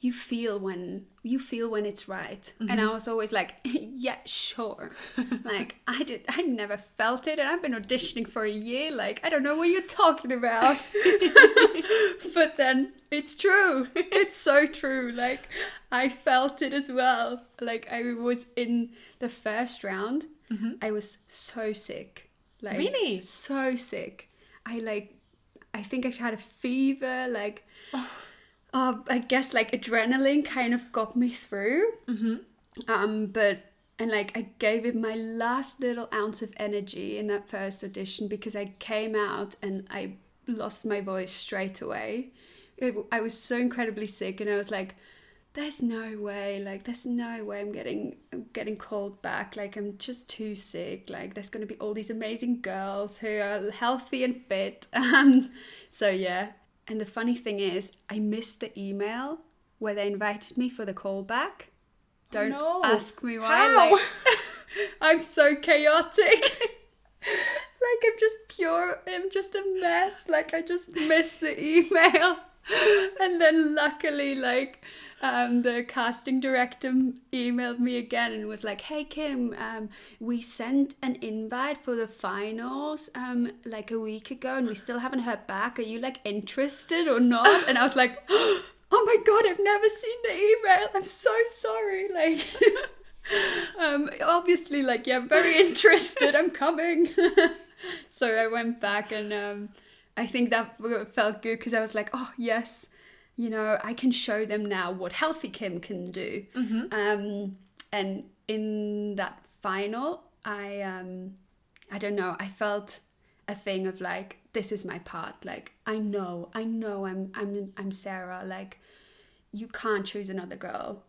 you feel when you feel when it's right," and mm-hmm. I was always like, "Yeah, sure." like I did, I never felt it, and I've been auditioning for a year. Like I don't know what you're talking about. but then it's true. It's so true. Like I felt it as well. Like I was in the first round. Mm-hmm. I was so sick. Like Really? so sick. I like I think I had a fever, like oh. Uh, I guess like adrenaline kind of got me through. Mm-hmm. Um, but and like I gave it my last little ounce of energy in that first audition because I came out and I lost my voice straight away. It, I was so incredibly sick, and I was like, "There's no way! Like, there's no way I'm getting I'm getting called back. Like, I'm just too sick. Like, there's gonna be all these amazing girls who are healthy and fit." Um, so yeah. And the funny thing is, I missed the email where they invited me for the callback. Don't no. ask me why. Like, I'm so chaotic. like I'm just pure. I'm just a mess. Like I just missed the email, and then luckily, like. Um, the casting director emailed me again and was like, "Hey Kim, um, we sent an invite for the finals um, like a week ago, and we still haven't heard back. Are you like interested or not?" And I was like, "Oh my god, I've never seen the email. I'm so sorry." Like, um, obviously, like, yeah, I'm very interested. I'm coming. so I went back, and um, I think that felt good because I was like, "Oh yes." You know, I can show them now what healthy Kim can do. Um, and in that final, I um, I don't know, I felt a thing of like, this is my part. Like I know, I know, I'm I'm I'm Sarah. Like you can't choose another girl.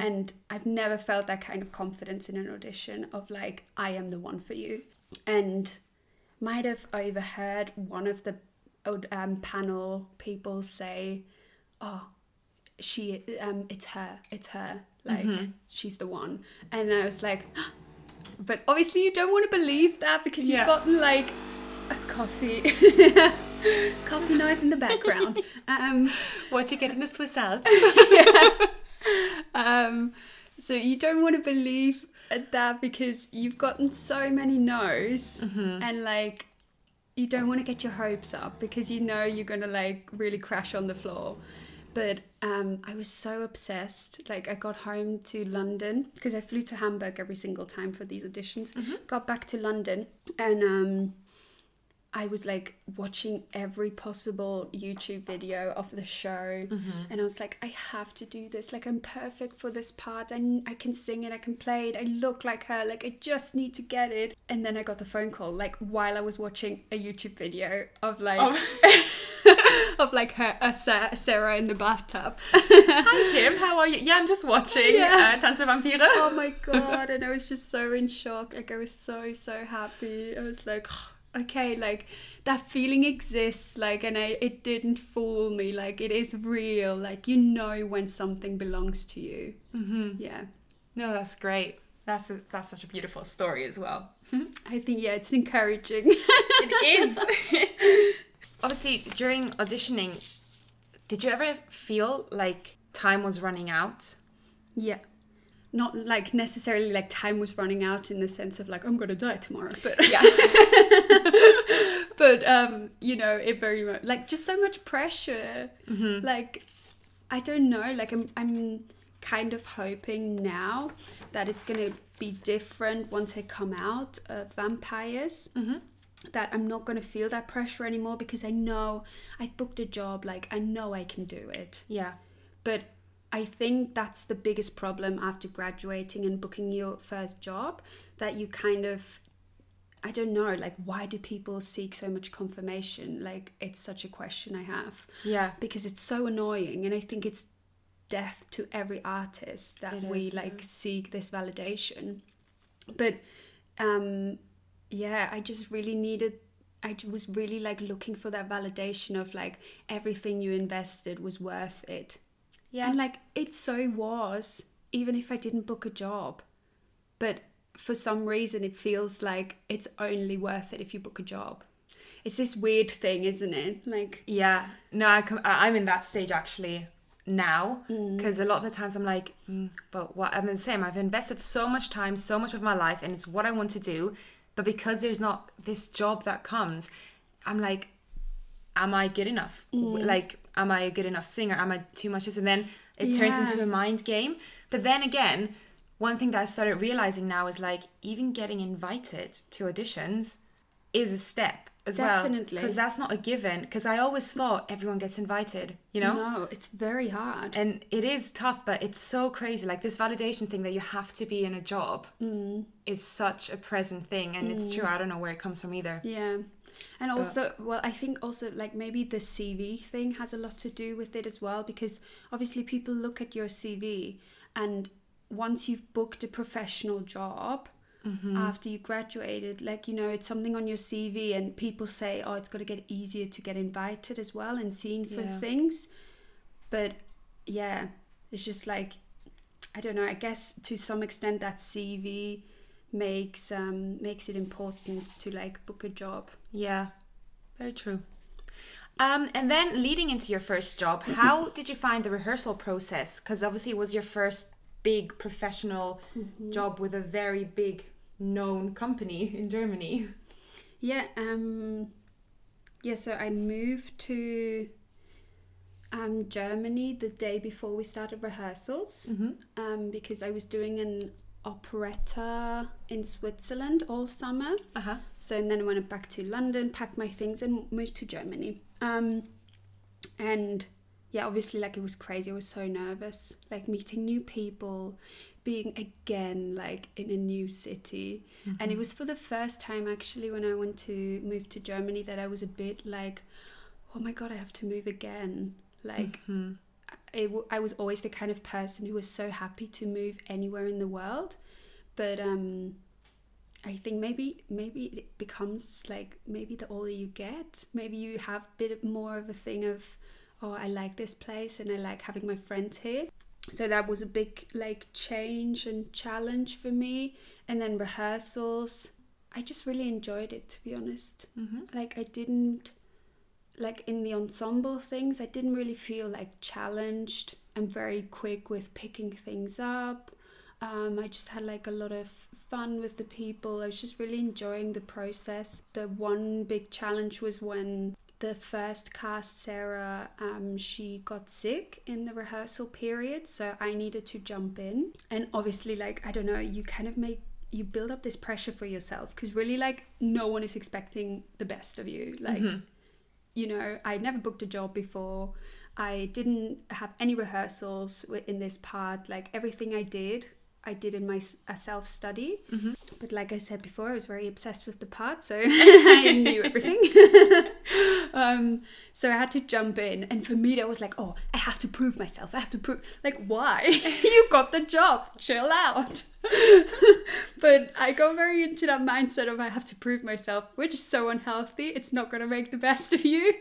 And I've never felt that kind of confidence in an audition of like, I am the one for you. And might have overheard one of the um, panel people say, "Oh, she, um, it's her, it's her, like she's the one." And I was like, but obviously you don't want to believe that because you've Yeah. gotten like a coffee, coffee noise in the background. um, What you get in the Swiss Alps? um, so you don't want to believe that because you've gotten so many no's and like you don't want to get your hopes up because you know you're gonna like really crash on the floor but um, i was so obsessed. Like i got home to london because i flew to hamburg every single time for these auditions. Got back to london and um, I was like watching every possible YouTube video of the show, and I was like, I have to do this. Like, I'm perfect for this part. I, I can sing it, I can play it, I look like her. Like, I just need to get it. And then I got the phone call, like, while I was watching a YouTube video of like, of like her, uh, Sa- Sarah in the bathtub. Hi Kim, how are you? Yeah, I'm just watching Yeah. uh, Vampire. oh my god and i was just so in shock like i was so so happy i was like okay like that feeling exists like and I, it didn't fool me like it is real like you know when something belongs to you mm-hmm. yeah No, that's great. That's a, that's such a beautiful story as well. i think yeah it's encouraging It is. Obviously, during auditioning, did you ever feel like time was running out? yeah not like necessarily like time was running out in the sense of like i'm gonna die tomorrow but Yeah. but um you know it very much like just so much pressure Mm-hmm. like i don't know like i'm i'm kind of hoping now that it's gonna be different once i come out of vampires Mm-hmm. that i'm not gonna feel that pressure anymore because i know i've booked a job like i know i can do it yeah. but I think that's the biggest problem after graduating and booking your first job that you kind of I don't know like why do people seek so much confirmation? Like it's such a question I have. Yeah. because it's so annoying and I think it's death to every artist that It we is, like seek this validation. But um yeah I just really needed I was really like looking for that validation of like everything you invested was worth it Yeah. and like it so was, even if I didn't book a job. But for some reason, it feels like it's only worth it if you book a job. It's this weird thing, isn't it? Like, Yeah, no, I com- I'm in that stage actually now because a lot of the times I'm like, mm, but what? I'm the same. I've invested so much time, so much of my life, and it's what I want to do. But because there's not this job that comes, I'm like, am I good enough? W- Like, am I a good enough singer? Am I too much this? And then it turns into a mind game. But then again, one thing that I started realizing now is like even getting invited to auditions is a step as well. Definitely. Because that's not a given. Because I always thought everyone gets invited, you know? no, it's very hard. And it is tough, but it's so crazy. Like this validation thing that you have to be in a job Mm. is such a present thing. And it's true. I don't know where it comes from either. Yeah. And also, well, I think also like maybe the CV thing has a lot to do with it as well because obviously people look at your CV and once you've booked a professional job mm-hmm. after you graduated, like, you know, it's something on your CV and people say, oh, it's got to get easier to get invited as well and seen for Yeah. things. But yeah, it's just like, I don't know, I guess to some extent that CV makes um makes it important to like book a job Yeah, very true. Um, and then leading into your first job, how did you find the rehearsal process? Because obviously it was your first big professional job with a very big known company in Germany. yeah um yeah so i moved to um germany the day before we started rehearsals um because i was doing an operetta in switzerland all summer Uh huh. So and then I went back to London, packed my things, and moved to Germany. Um, and yeah, obviously, like it was crazy. I was so nervous, like meeting new people, being again like in a new city. And it was for the first time actually when I went to move to Germany that I was a bit like, oh my god, I have to move again. Like, I, w- I was always the kind of person who was so happy to move anywhere in the world, but um, I think maybe maybe it becomes like maybe the older you get, maybe you have a bit more of a thing of, oh, I like this place and I like having my friends here. So that was a big like change and challenge for me. And then rehearsals, I just really enjoyed it to be honest. Like I didn't like in the ensemble things, I didn't really feel like challenged. I'm very quick with picking things up. Um, I just had like a lot of fun with the people. I was just really enjoying the process. The one big challenge was when the first cast, Sarah, um, she got sick in the rehearsal period, so I needed to jump in. And obviously, like, I don't know, you kind of make you build up this pressure for yourself because really, like, no one is expecting the best of you. Like, you know, I never booked a job before. I didn't have any rehearsals in this part. Like everything I did, I did in my a self study. But like I said before, I was very obsessed with the part, so I knew everything. um, so I had to jump in, and for me, that was like, oh, I have to prove myself. I have to prove. Like, why? you got the job. Chill out. but I got very into that mindset of I have to prove myself, which is so unhealthy. It's not going to make the best of you.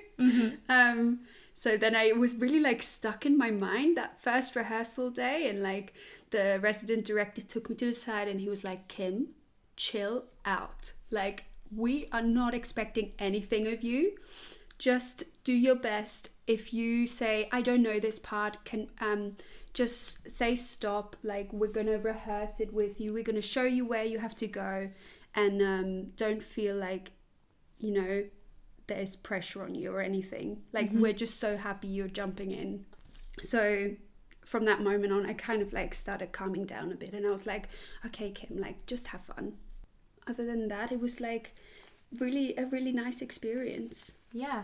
Um, so then I was really like stuck in my mind that first rehearsal day, and like the resident director took me to the side and he was like, Kim, chill out. Like, we are not expecting anything of you. Just do your best. If you say, I don't know this part, can um just say stop. Like, we're gonna rehearse it with you, we're gonna show you where you have to go, and um, don't feel like, you know, there's pressure on you or anything. Like, we're just so happy you're jumping in. So, from that moment on, I kind of like started calming down a bit and I was like, okay, Kim, like just have fun. Other than that, it was like really a really nice experience. Yeah.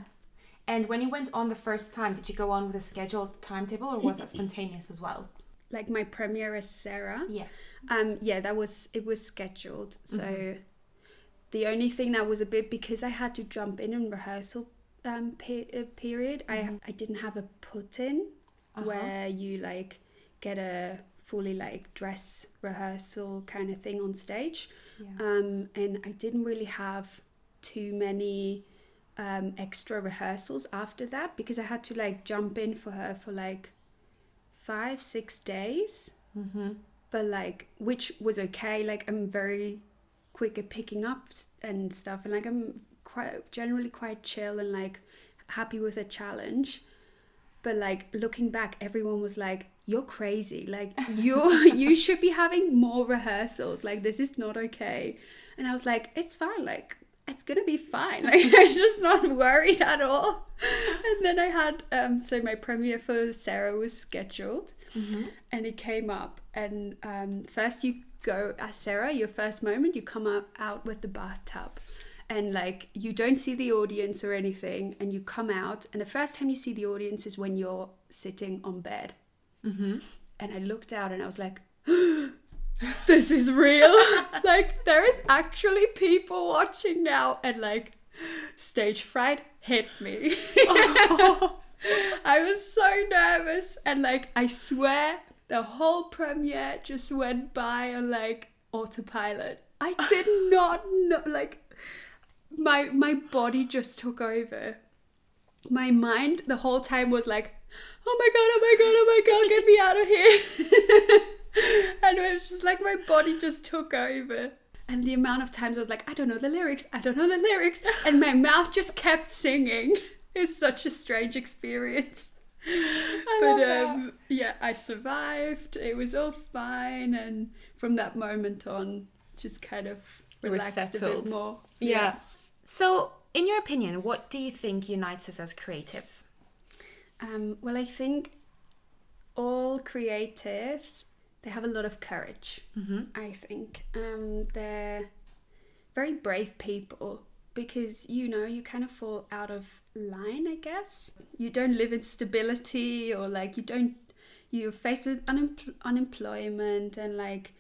And when you went on the first time, did you go on with a scheduled timetable or was that spontaneous as well? Like my premiere as Sarah. Yes. Um, yeah, that was it was scheduled. So the only thing that was a bit because I had to jump in in rehearsal um, pe- uh, period. I I didn't have a put in where you like get a fully like dress rehearsal kind of thing on stage. Yeah. Um, and I didn't really have too many um, extra rehearsals after that because I had to like jump in for her for like five six days Mm-hmm. but like which was okay like i'm very quick at picking up and stuff and like i'm quite generally quite chill and like happy with a challenge. But like looking back everyone was like you're crazy. Like you you should be having more rehearsals. Like this is not okay. And i was like it's fine. Like it's gonna be fine. Like i'm just not worried at all. And then i had um so my premiere for sarah was scheduled. And it came up and um, first you go as sarah your first moment you come out, out with the bathtub. And like you don't see the audience or anything and you come out and the first time you see the audience is when you're sitting on bed. Mm-hmm. and i looked out and i was like this is real. Like there is actually people watching now. And like stage fright hit me. I was so nervous. And like I swear the whole premiere just went by on like autopilot. I did not know like my my body just took over. My mind the whole time was like, oh my god, oh my god, oh my god, get me out of here. and it was just like my body just took over. And the amount of times I was like, I don't know the lyrics, I don't know the lyrics. And my mouth just kept singing. It was such a strange experience. But um, yeah, I survived. It was all fine. And from that moment on, just kind of relaxed a bit more. Yeah. So, in your opinion, what do you think unites us as creatives? Um, well, I think all creatives they have a lot of courage. I think um, they're very brave people because you know you kind of fall out of line, I guess. You don't live in stability or like you don't you're faced with unempl- unemployment and like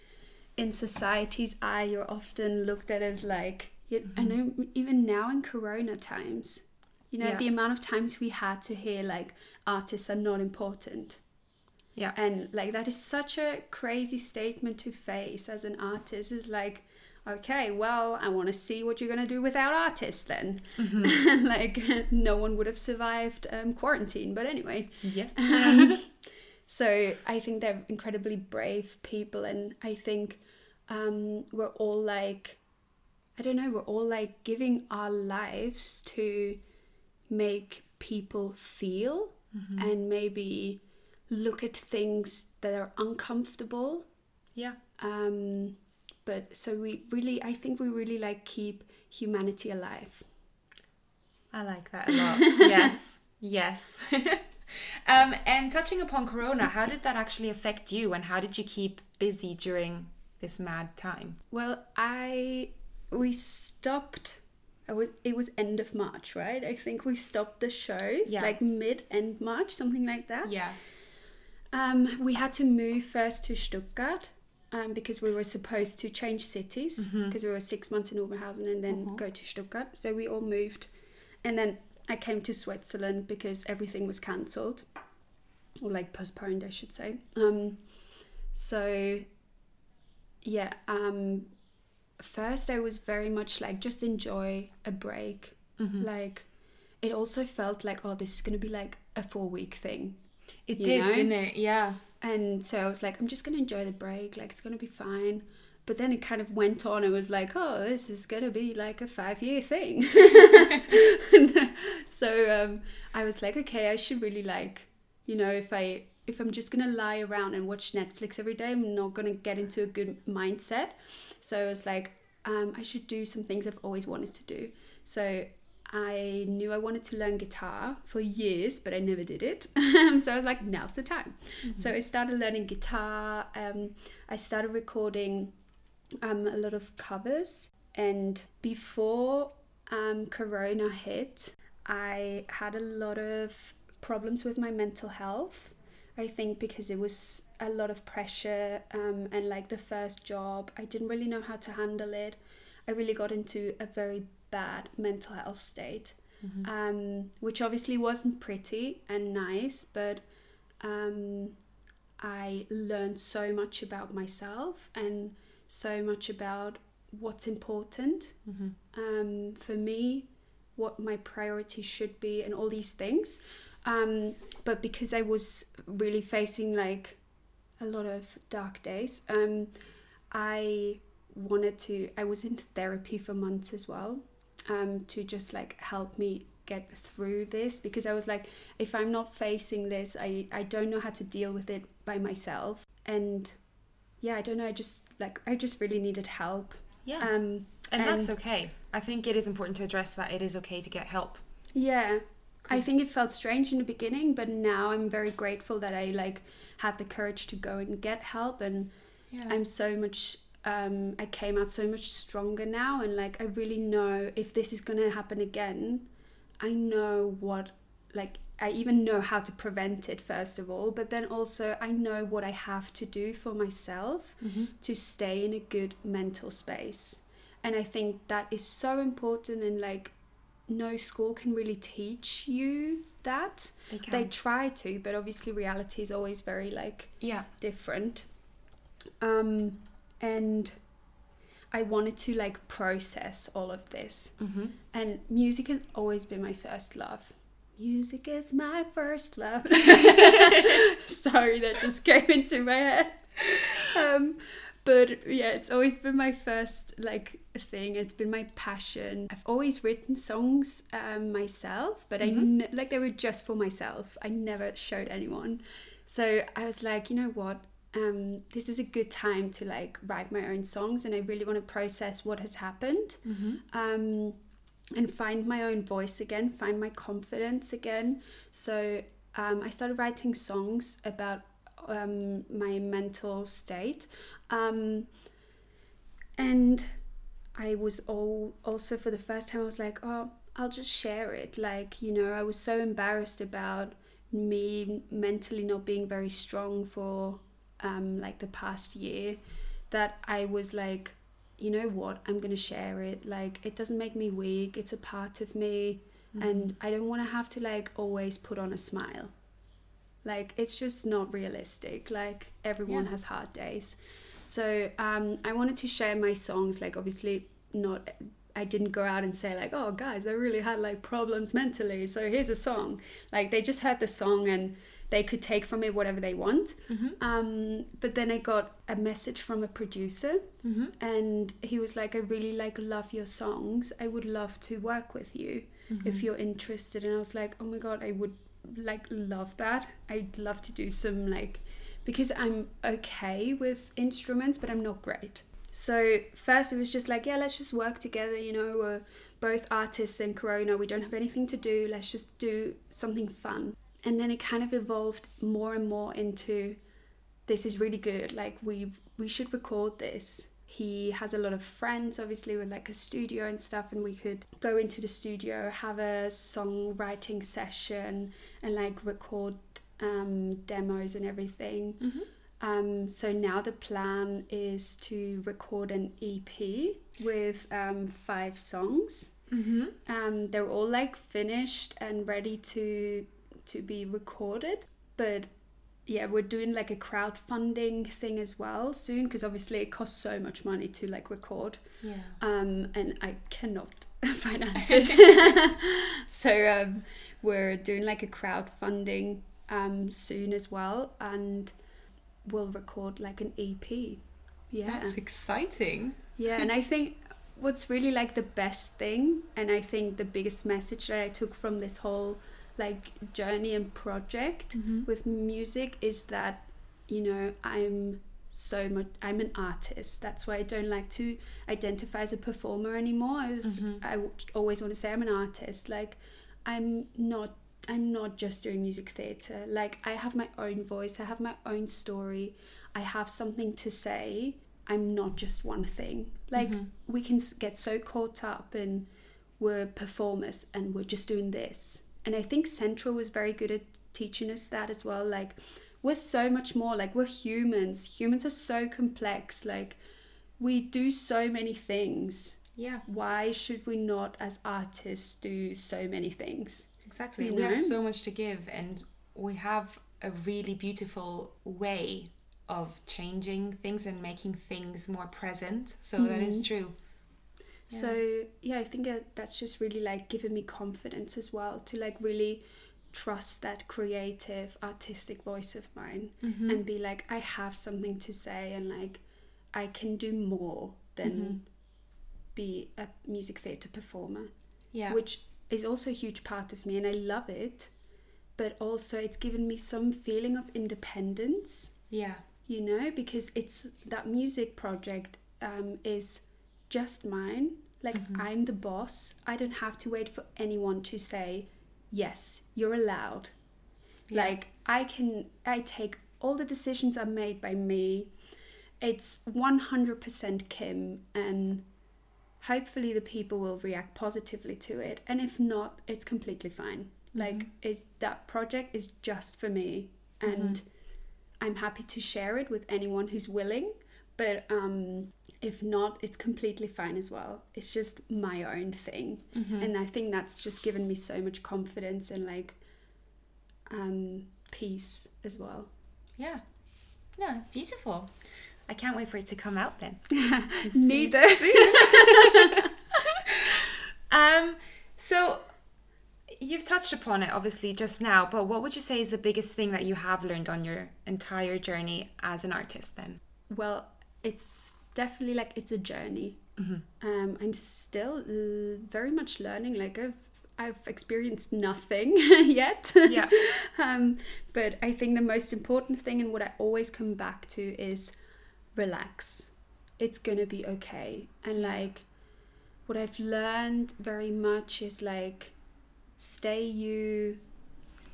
in society's eye you're often looked at as like you, mm-hmm. I know even now in corona times you know yeah. the amount of times we had to hear like artists are not important yeah and like that is such a crazy statement to face as an artist is like okay, well, I want to see what you're going to do without artists then. Mm-hmm. like, no one would have survived um, quarantine. But anyway. Yes. um, so I think they're incredibly brave people. And I think um, we're all like, I don't know, we're all like giving our lives to make people feel mm-hmm. and maybe look at things that are uncomfortable. Yeah. Um, but so we really i think we really like keep humanity alive. I like that a lot. Yes yes. Um, and touching upon corona how did that actually affect you and how did you keep busy during this mad time? Well i we stopped it was end of march right? I think we stopped the shows yeah. like mid end march something like that. Yeah. Um, we had to move first to stuttgart um, because we were supposed to change cities because mm-hmm. we were six months in Oberhausen and then mm-hmm. go to Stuttgart. So we all moved, and then I came to Switzerland because everything was cancelled, or like postponed, I should say. Um, so yeah, um, first I was very much like just enjoy a break, mm-hmm. like. It also felt like, oh, this is going to be like a four week thing. It did, know? didn't it? Yeah. And so I was like, I'm just going to enjoy the break. Like, it's going to be fine. But then it kind of went on. It was like, oh, this is going to be like a five year thing. so um, I was like, okay, I should really like, you know, if I if I'm just gonna lie around and watch Netflix every day, I'm not gonna get into a good mindset. So I was like, um, I should do some things I've always wanted to do. So I knew I wanted to learn guitar for years, but I never did it. so I was like, now's the time. Mm-hmm. So I started learning guitar. Um, I started recording um, a lot of covers. And before um, Corona hit, I had a lot of problems with my mental health. I think because it was a lot of pressure um, and like the first job, I didn't really know how to handle it. I really got into a very bad mental health state, mm-hmm. um, which obviously wasn't pretty and nice, but um, I learned so much about myself and so much about what's important mm-hmm. um, for me, what my priorities should be, and all these things. Um, but because I was really facing like a lot of dark days, um, I wanted to. I was in therapy for months as well, um, to just like help me get through this because I was like, if I'm not facing this, I, I don't know how to deal with it by myself. And yeah, I don't know. I just like, I just really needed help. Yeah. Um, and, and that's okay. I think it is important to address that it is okay to get help. Yeah. I think it felt strange in the beginning, but now I'm very grateful that I like had the courage to go and get help and yeah. I'm so much um, I came out so much stronger now, and like I really know if this is gonna happen again, I know what like I even know how to prevent it first of all, but then also I know what I have to do for myself mm-hmm. to stay in a good mental space. And I think that is so important and like no school can really teach you that. They, they try to, but obviously reality is always very like yeah, different. Um and I wanted to like process all of this. Mm-hmm. And music has always been my first love. Music is my first love. Sorry, that just came into my head. Um, but yeah, it's always been my first like thing. It's been my passion. I've always written songs um, myself, but mm-hmm. I like they were just for myself. I never showed anyone. So I was like, you know what? Um, this is a good time to like write my own songs and I really want to process what has happened mm-hmm. um, and find my own voice again, find my confidence again. So um, I started writing songs about um, my mental state. Um, and I was all also for the first time, I was like, oh, I'll just share it. Like, you know, I was so embarrassed about me mentally not being very strong for um, like the past year that I was like, you know what, I'm gonna share it. Like, it doesn't make me weak, it's a part of me, Mm-hmm. and I don't wanna have to like always put on a smile. Like, it's just not realistic. Like, everyone Yeah. has hard days. So, um, I wanted to share my songs, like, obviously, not I didn't go out and say like, "Oh, guys, I really had like problems mentally, so here's a song." Like they just heard the song and they could take from it whatever they want. Um, but then I got a message from a producer, Mm-hmm. and he was like, "I really like love your songs. I would love to work with you if you're interested." And I was like, "Oh my god, I would like love that. I'd love to do some like." Because I'm okay with instruments, but I'm not great. So first it was just like, yeah, let's just work together. You know, we're both artists in Corona. We don't have anything to do. Let's just do something fun. And then it kind of evolved more and more into, this is really good. Like we we should record this. He has a lot of friends, obviously, with like a studio and stuff, and we could go into the studio, have a songwriting session, and like record um, demos and everything. Mm-hmm. Um, so now the plan is to record an EP with um, five songs. Mm-hmm. Um, they're all like finished and ready to to be recorded, but yeah, we're doing like a crowdfunding thing as well soon because obviously it costs so much money to like record, Yeah. um, and I cannot finance it. so um, we're doing like a crowdfunding um, soon as well, and we'll record like an EP. Yeah. That's exciting. Yeah, and I think what's really like the best thing, and I think the biggest message that I took from this whole like journey and project Mm-hmm. with music is that you know I'm so much I'm an artist. That's why I don't like to identify as a performer anymore. I was Mhm. I w- always want to say I'm an artist. Like I'm not I'm not just doing music theatre. Like I have my own voice. I have my own story. I have something to say. I'm not just one thing. Like Mhm. we can get so caught up in we're performers and we're just doing this. And I think Central was very good at teaching us that as well. Like we're so much more like we're humans. Humans are so complex. Like we do so many things. Yeah, Why should we not as artists do so many things? exactly. You We have so much to give, and we have a really beautiful way of changing things and making things more present. So that is Mhm. true. Yeah. So yeah, I think that's just really like given me confidence as well to like really trust that creative, artistic voice of mine Mhm. and be like, I have something to say and like I can do more than Mhm. be a music theatre performer, yeah, which is also a huge part of me and I love it. But also, it's given me some feeling of independence yeah, you know because it's that music project um, is just mine like Mhm. i'm the boss. I don't have to wait for anyone to say yes you're allowed. Yeah. like i can i take all the decisions are made by me. It's 100% kim and hopefully the people will react positively to it. And if not it's completely fine. Like Mhm. it, that project is just for me and i'm happy to share it with anyone who's willing. But um if not it's completely fine as well it's just my own thing Mhm. and i think that's just given me so much confidence and like um peace as well yeah. No, it's beautiful. I can't wait for it to come out then. neither Um, so you've touched upon it obviously just now, but what would you say is the biggest thing that you have learned on your entire journey as an artist then? well it's definitely like it's a journey um i'm still uh, very much learning like i've i've experienced nothing yet Yeah. um but i think the most important thing and what i always come back to is relax it's gonna be okay and like what i've learned very much is like stay you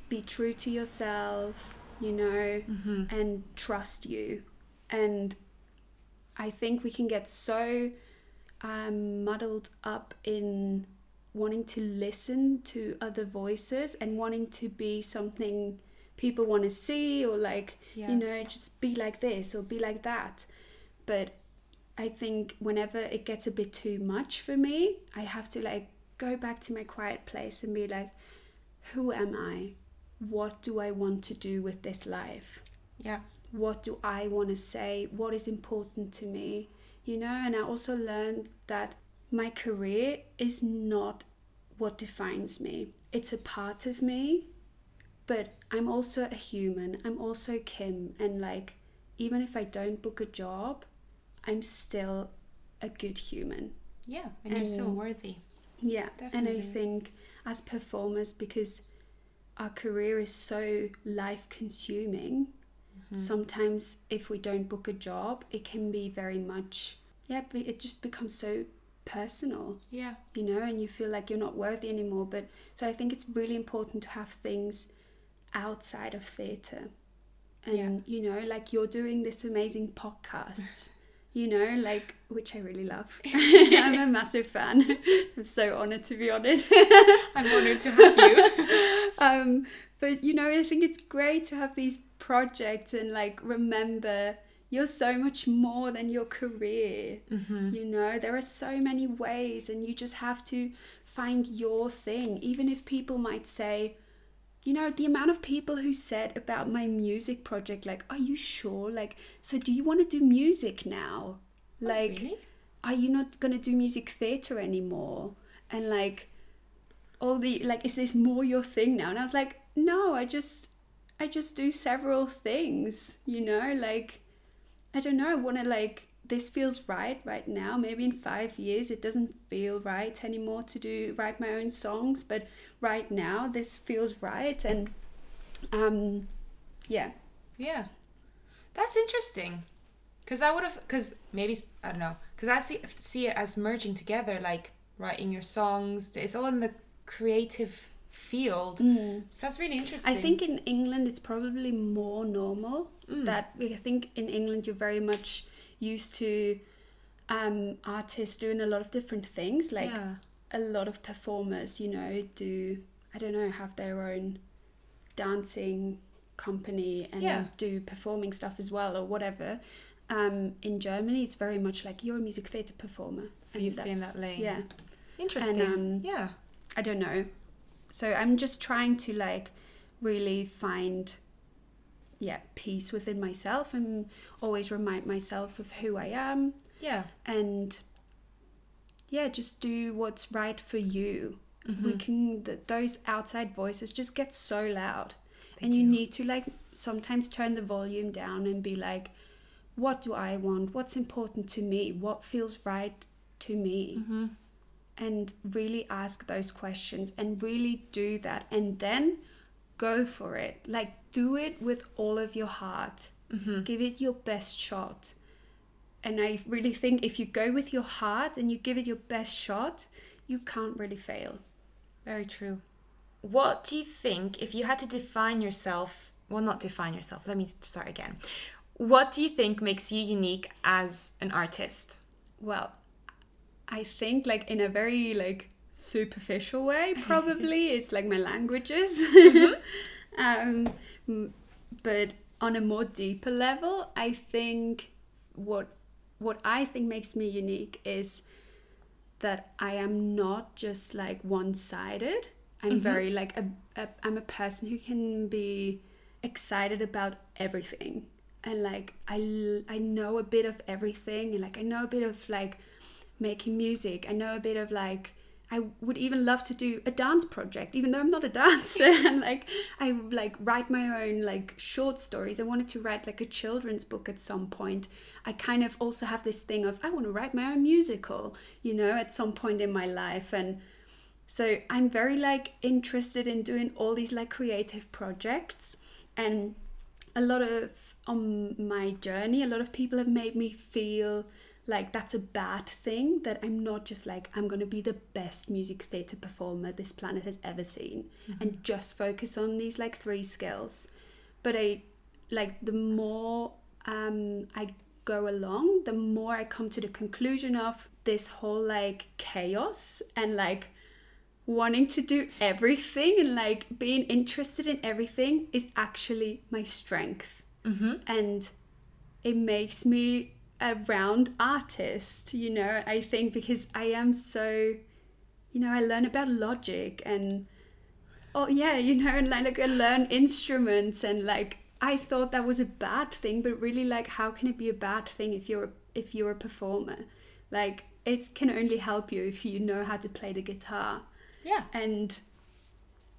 be true to yourself you know Mm-hmm. and trust you. And I think we can get so um, muddled up in wanting to listen to other voices and wanting to be something people want to see or like Yeah. you know just be like this or be like that but i think whenever it gets a bit too much for me i have to like go back to my quiet place and be like who am i what do i want to do with this life Yeah. What do I want to say? What is important to me? You know, and I also learned that my career is not what defines me. It's a part of me, but I'm also a human. I'm also Kim. And like, even if I don't book a job, I'm still a good human. Yeah. And you're so worthy. Yeah, and I think as performers, because our career is so life consuming, Mm-hmm. sometimes if we don't book a job, it can be very much, yeah, it just becomes so personal, Yeah. you know, and you feel like you're not worthy anymore. But so I think it's really important to have things outside of theatre. And, Yeah. you know, like you're doing this amazing podcast. You know, like which I really love. I'm a massive fan. I'm so honored to be on it. I'm honored to have you. um, but you know, I think it's great to have these projects and like remember you're so much more than your career. Mm-hmm. You know, there are so many ways, and you just have to find your thing. Even if people might say, you know, the amount of people who said about my music project, like, are you sure? Like, so do you want to do music now? Oh, like, Oh, really? are you not going to do music theater anymore? And like, all the, like, is this more your thing now? And I was like, no, I just, I just do several things, you know, like, I don't know, I want to like, this feels right right now. Maybe in five years it doesn't feel right anymore to do write my own songs, but right now this feels right and um yeah. Yeah. That's interesting. Cuz I would have cuz maybe I don't know. Cuz I see see it as merging together like writing your songs. It's all in the creative field. So that's really interesting. Mm. I think in England it's probably more normal Mm. that I think in England you're very much used to um, artists doing a lot of different things. Like yeah. a lot of performers, you know, do I don't know have their own dancing company and Yeah. do performing stuff as well or whatever. Um, in Germany, it's very much like you're a music theatre performer. So and you stay in that lane. Yeah. Interesting. um, yeah. I don't know. So I'm just trying to like really find yeah, peace within myself and always remind myself of who I am Yeah. and yeah, just do what's right for you. Mm-hmm. We can th- those outside voices just get so loud. They and you need to like sometimes turn the volume down and be like what do I want? What's important to me? What feels right to me? Mm-hmm. and really ask those questions and really do that and then go for it like do it with all of your heart Mm-hmm. give it your best shot and i really think if you go with your heart and you give it your best shot you can't really fail Very true. What do you think if you had to define yourself? Well, not define yourself. Let me start again. What do you think makes you unique as an artist? well i think like in a very like superficial way probably it's like my languages um but on a more deeper level i think what what i think makes me unique is that i am not just like one-sided. I'm very like a, a i'm a person who can be excited about everything. And like I I know a bit of everything. And like i know a bit of like making music. I know a bit of like i would even love to do a dance project even though i'm not a dancer and like i like write my own like short stories. I wanted to write like a children's book at some point. I kind of also have this thing of i want to write my own musical you know at some point in my life. And so I'm very like interested in doing all these like creative projects. And a lot of on my journey a lot of people have made me feel like that's a bad thing that I'm not just like I'm going to be the best music theater performer this planet has ever seen and just focus on these like three skills but I like the more um I go along the more I come to the conclusion of this whole like chaos and like wanting to do everything and like being interested in everything is actually my strength. Mm-hmm. And it makes me a round artist, you know, I think because I am so, you know, I learn about logic and, oh, yeah, you know, and like I learn instruments and like I thought that was a bad thing, but really like how can it be a bad thing if you're if you're a performer? Like it can only help you if you know how to play the guitar. Yeah. And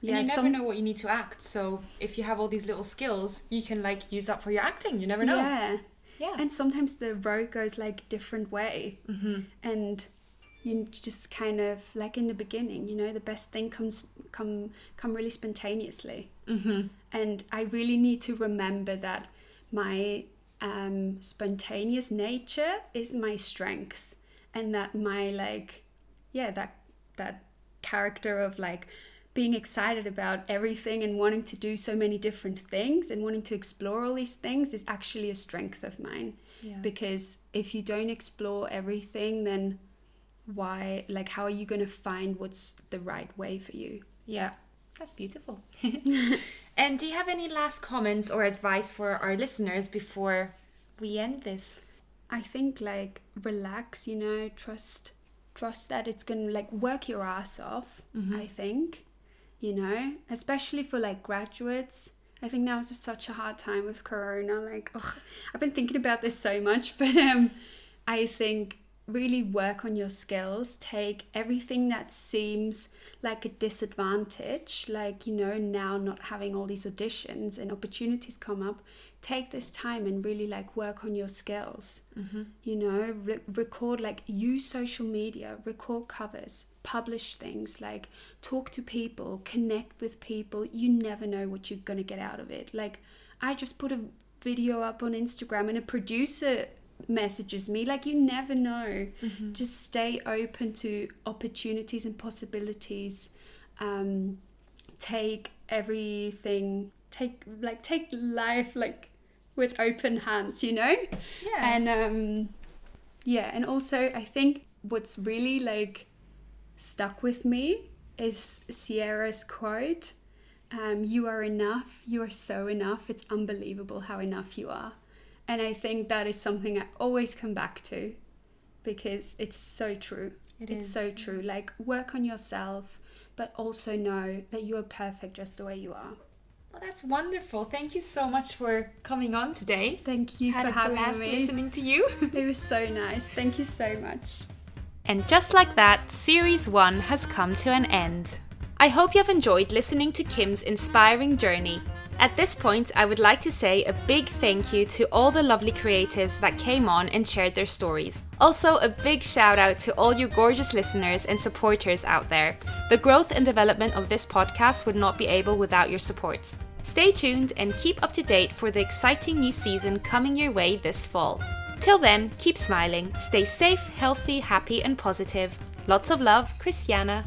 yeah, and you never some... know what you need to act. So if you have all these little skills, you can like use that for your acting. You never know. Yeah. Yeah. And sometimes the road goes like different way. Mm-hmm. And you just kind of like in the beginning, you know, the best thing comes come come really spontaneously. Mm-hmm. And I really need to remember that my um, spontaneous nature is my strength, and that my like, yeah, that that character of like being excited about everything and wanting to do so many different things and wanting to explore all these things is actually a strength of mine. Yeah. Because if you don't explore everything, then why, like, how are you going to find what's the right way for you? Yeah, that's beautiful. and do you have any last comments or advice for our listeners before we end this? I think, like, relax, you know, trust trust that it's gonna like work your ass off mm-hmm. i think you know, especially for like graduates. I think now is such a hard time with Corona. Like, ugh, I've been thinking about this so much, but um, I think really work on your skills. Take everything that seems like a disadvantage, like you know, now not having all these auditions and opportunities come up. Take this time and really like work on your skills. Mm-hmm. You know, re- record like use social media, record covers, publish things, like talk to people, connect with people. You never know what you're going to get out of it. Like, I just put a video up on Instagram and a producer messages me. Like, you never know. Mm-hmm. Just stay open to opportunities and possibilities. Um, take everything, take, like, take life, like, with open hands, you know? Yeah. And, um, yeah, and also I think what's really like stuck with me is sierra's quote um, You are enough. You are so enough. It's unbelievable how enough you are. And I think that is something I always come back to because it's so true. It it's is. so true. Like, work on yourself, but also know that you are perfect just the way you are. Well, that's wonderful. Thank you so much for coming on today. Thank you Had for a having blast me. listening to you. it was so nice. Thank you so much. And just like that, Series 1 has come to an end. I hope you have enjoyed listening to Kim's inspiring journey. At this point, I would like to say a big thank you to all the lovely creatives that came on and shared their stories. Also, a big shout out to all you gorgeous listeners and supporters out there. The growth and development of this podcast would not be able without your support. Stay tuned and keep up to date for the exciting new season coming your way this fall. Till then, keep smiling, stay safe, healthy, happy, and positive. Lots of love, Christiana.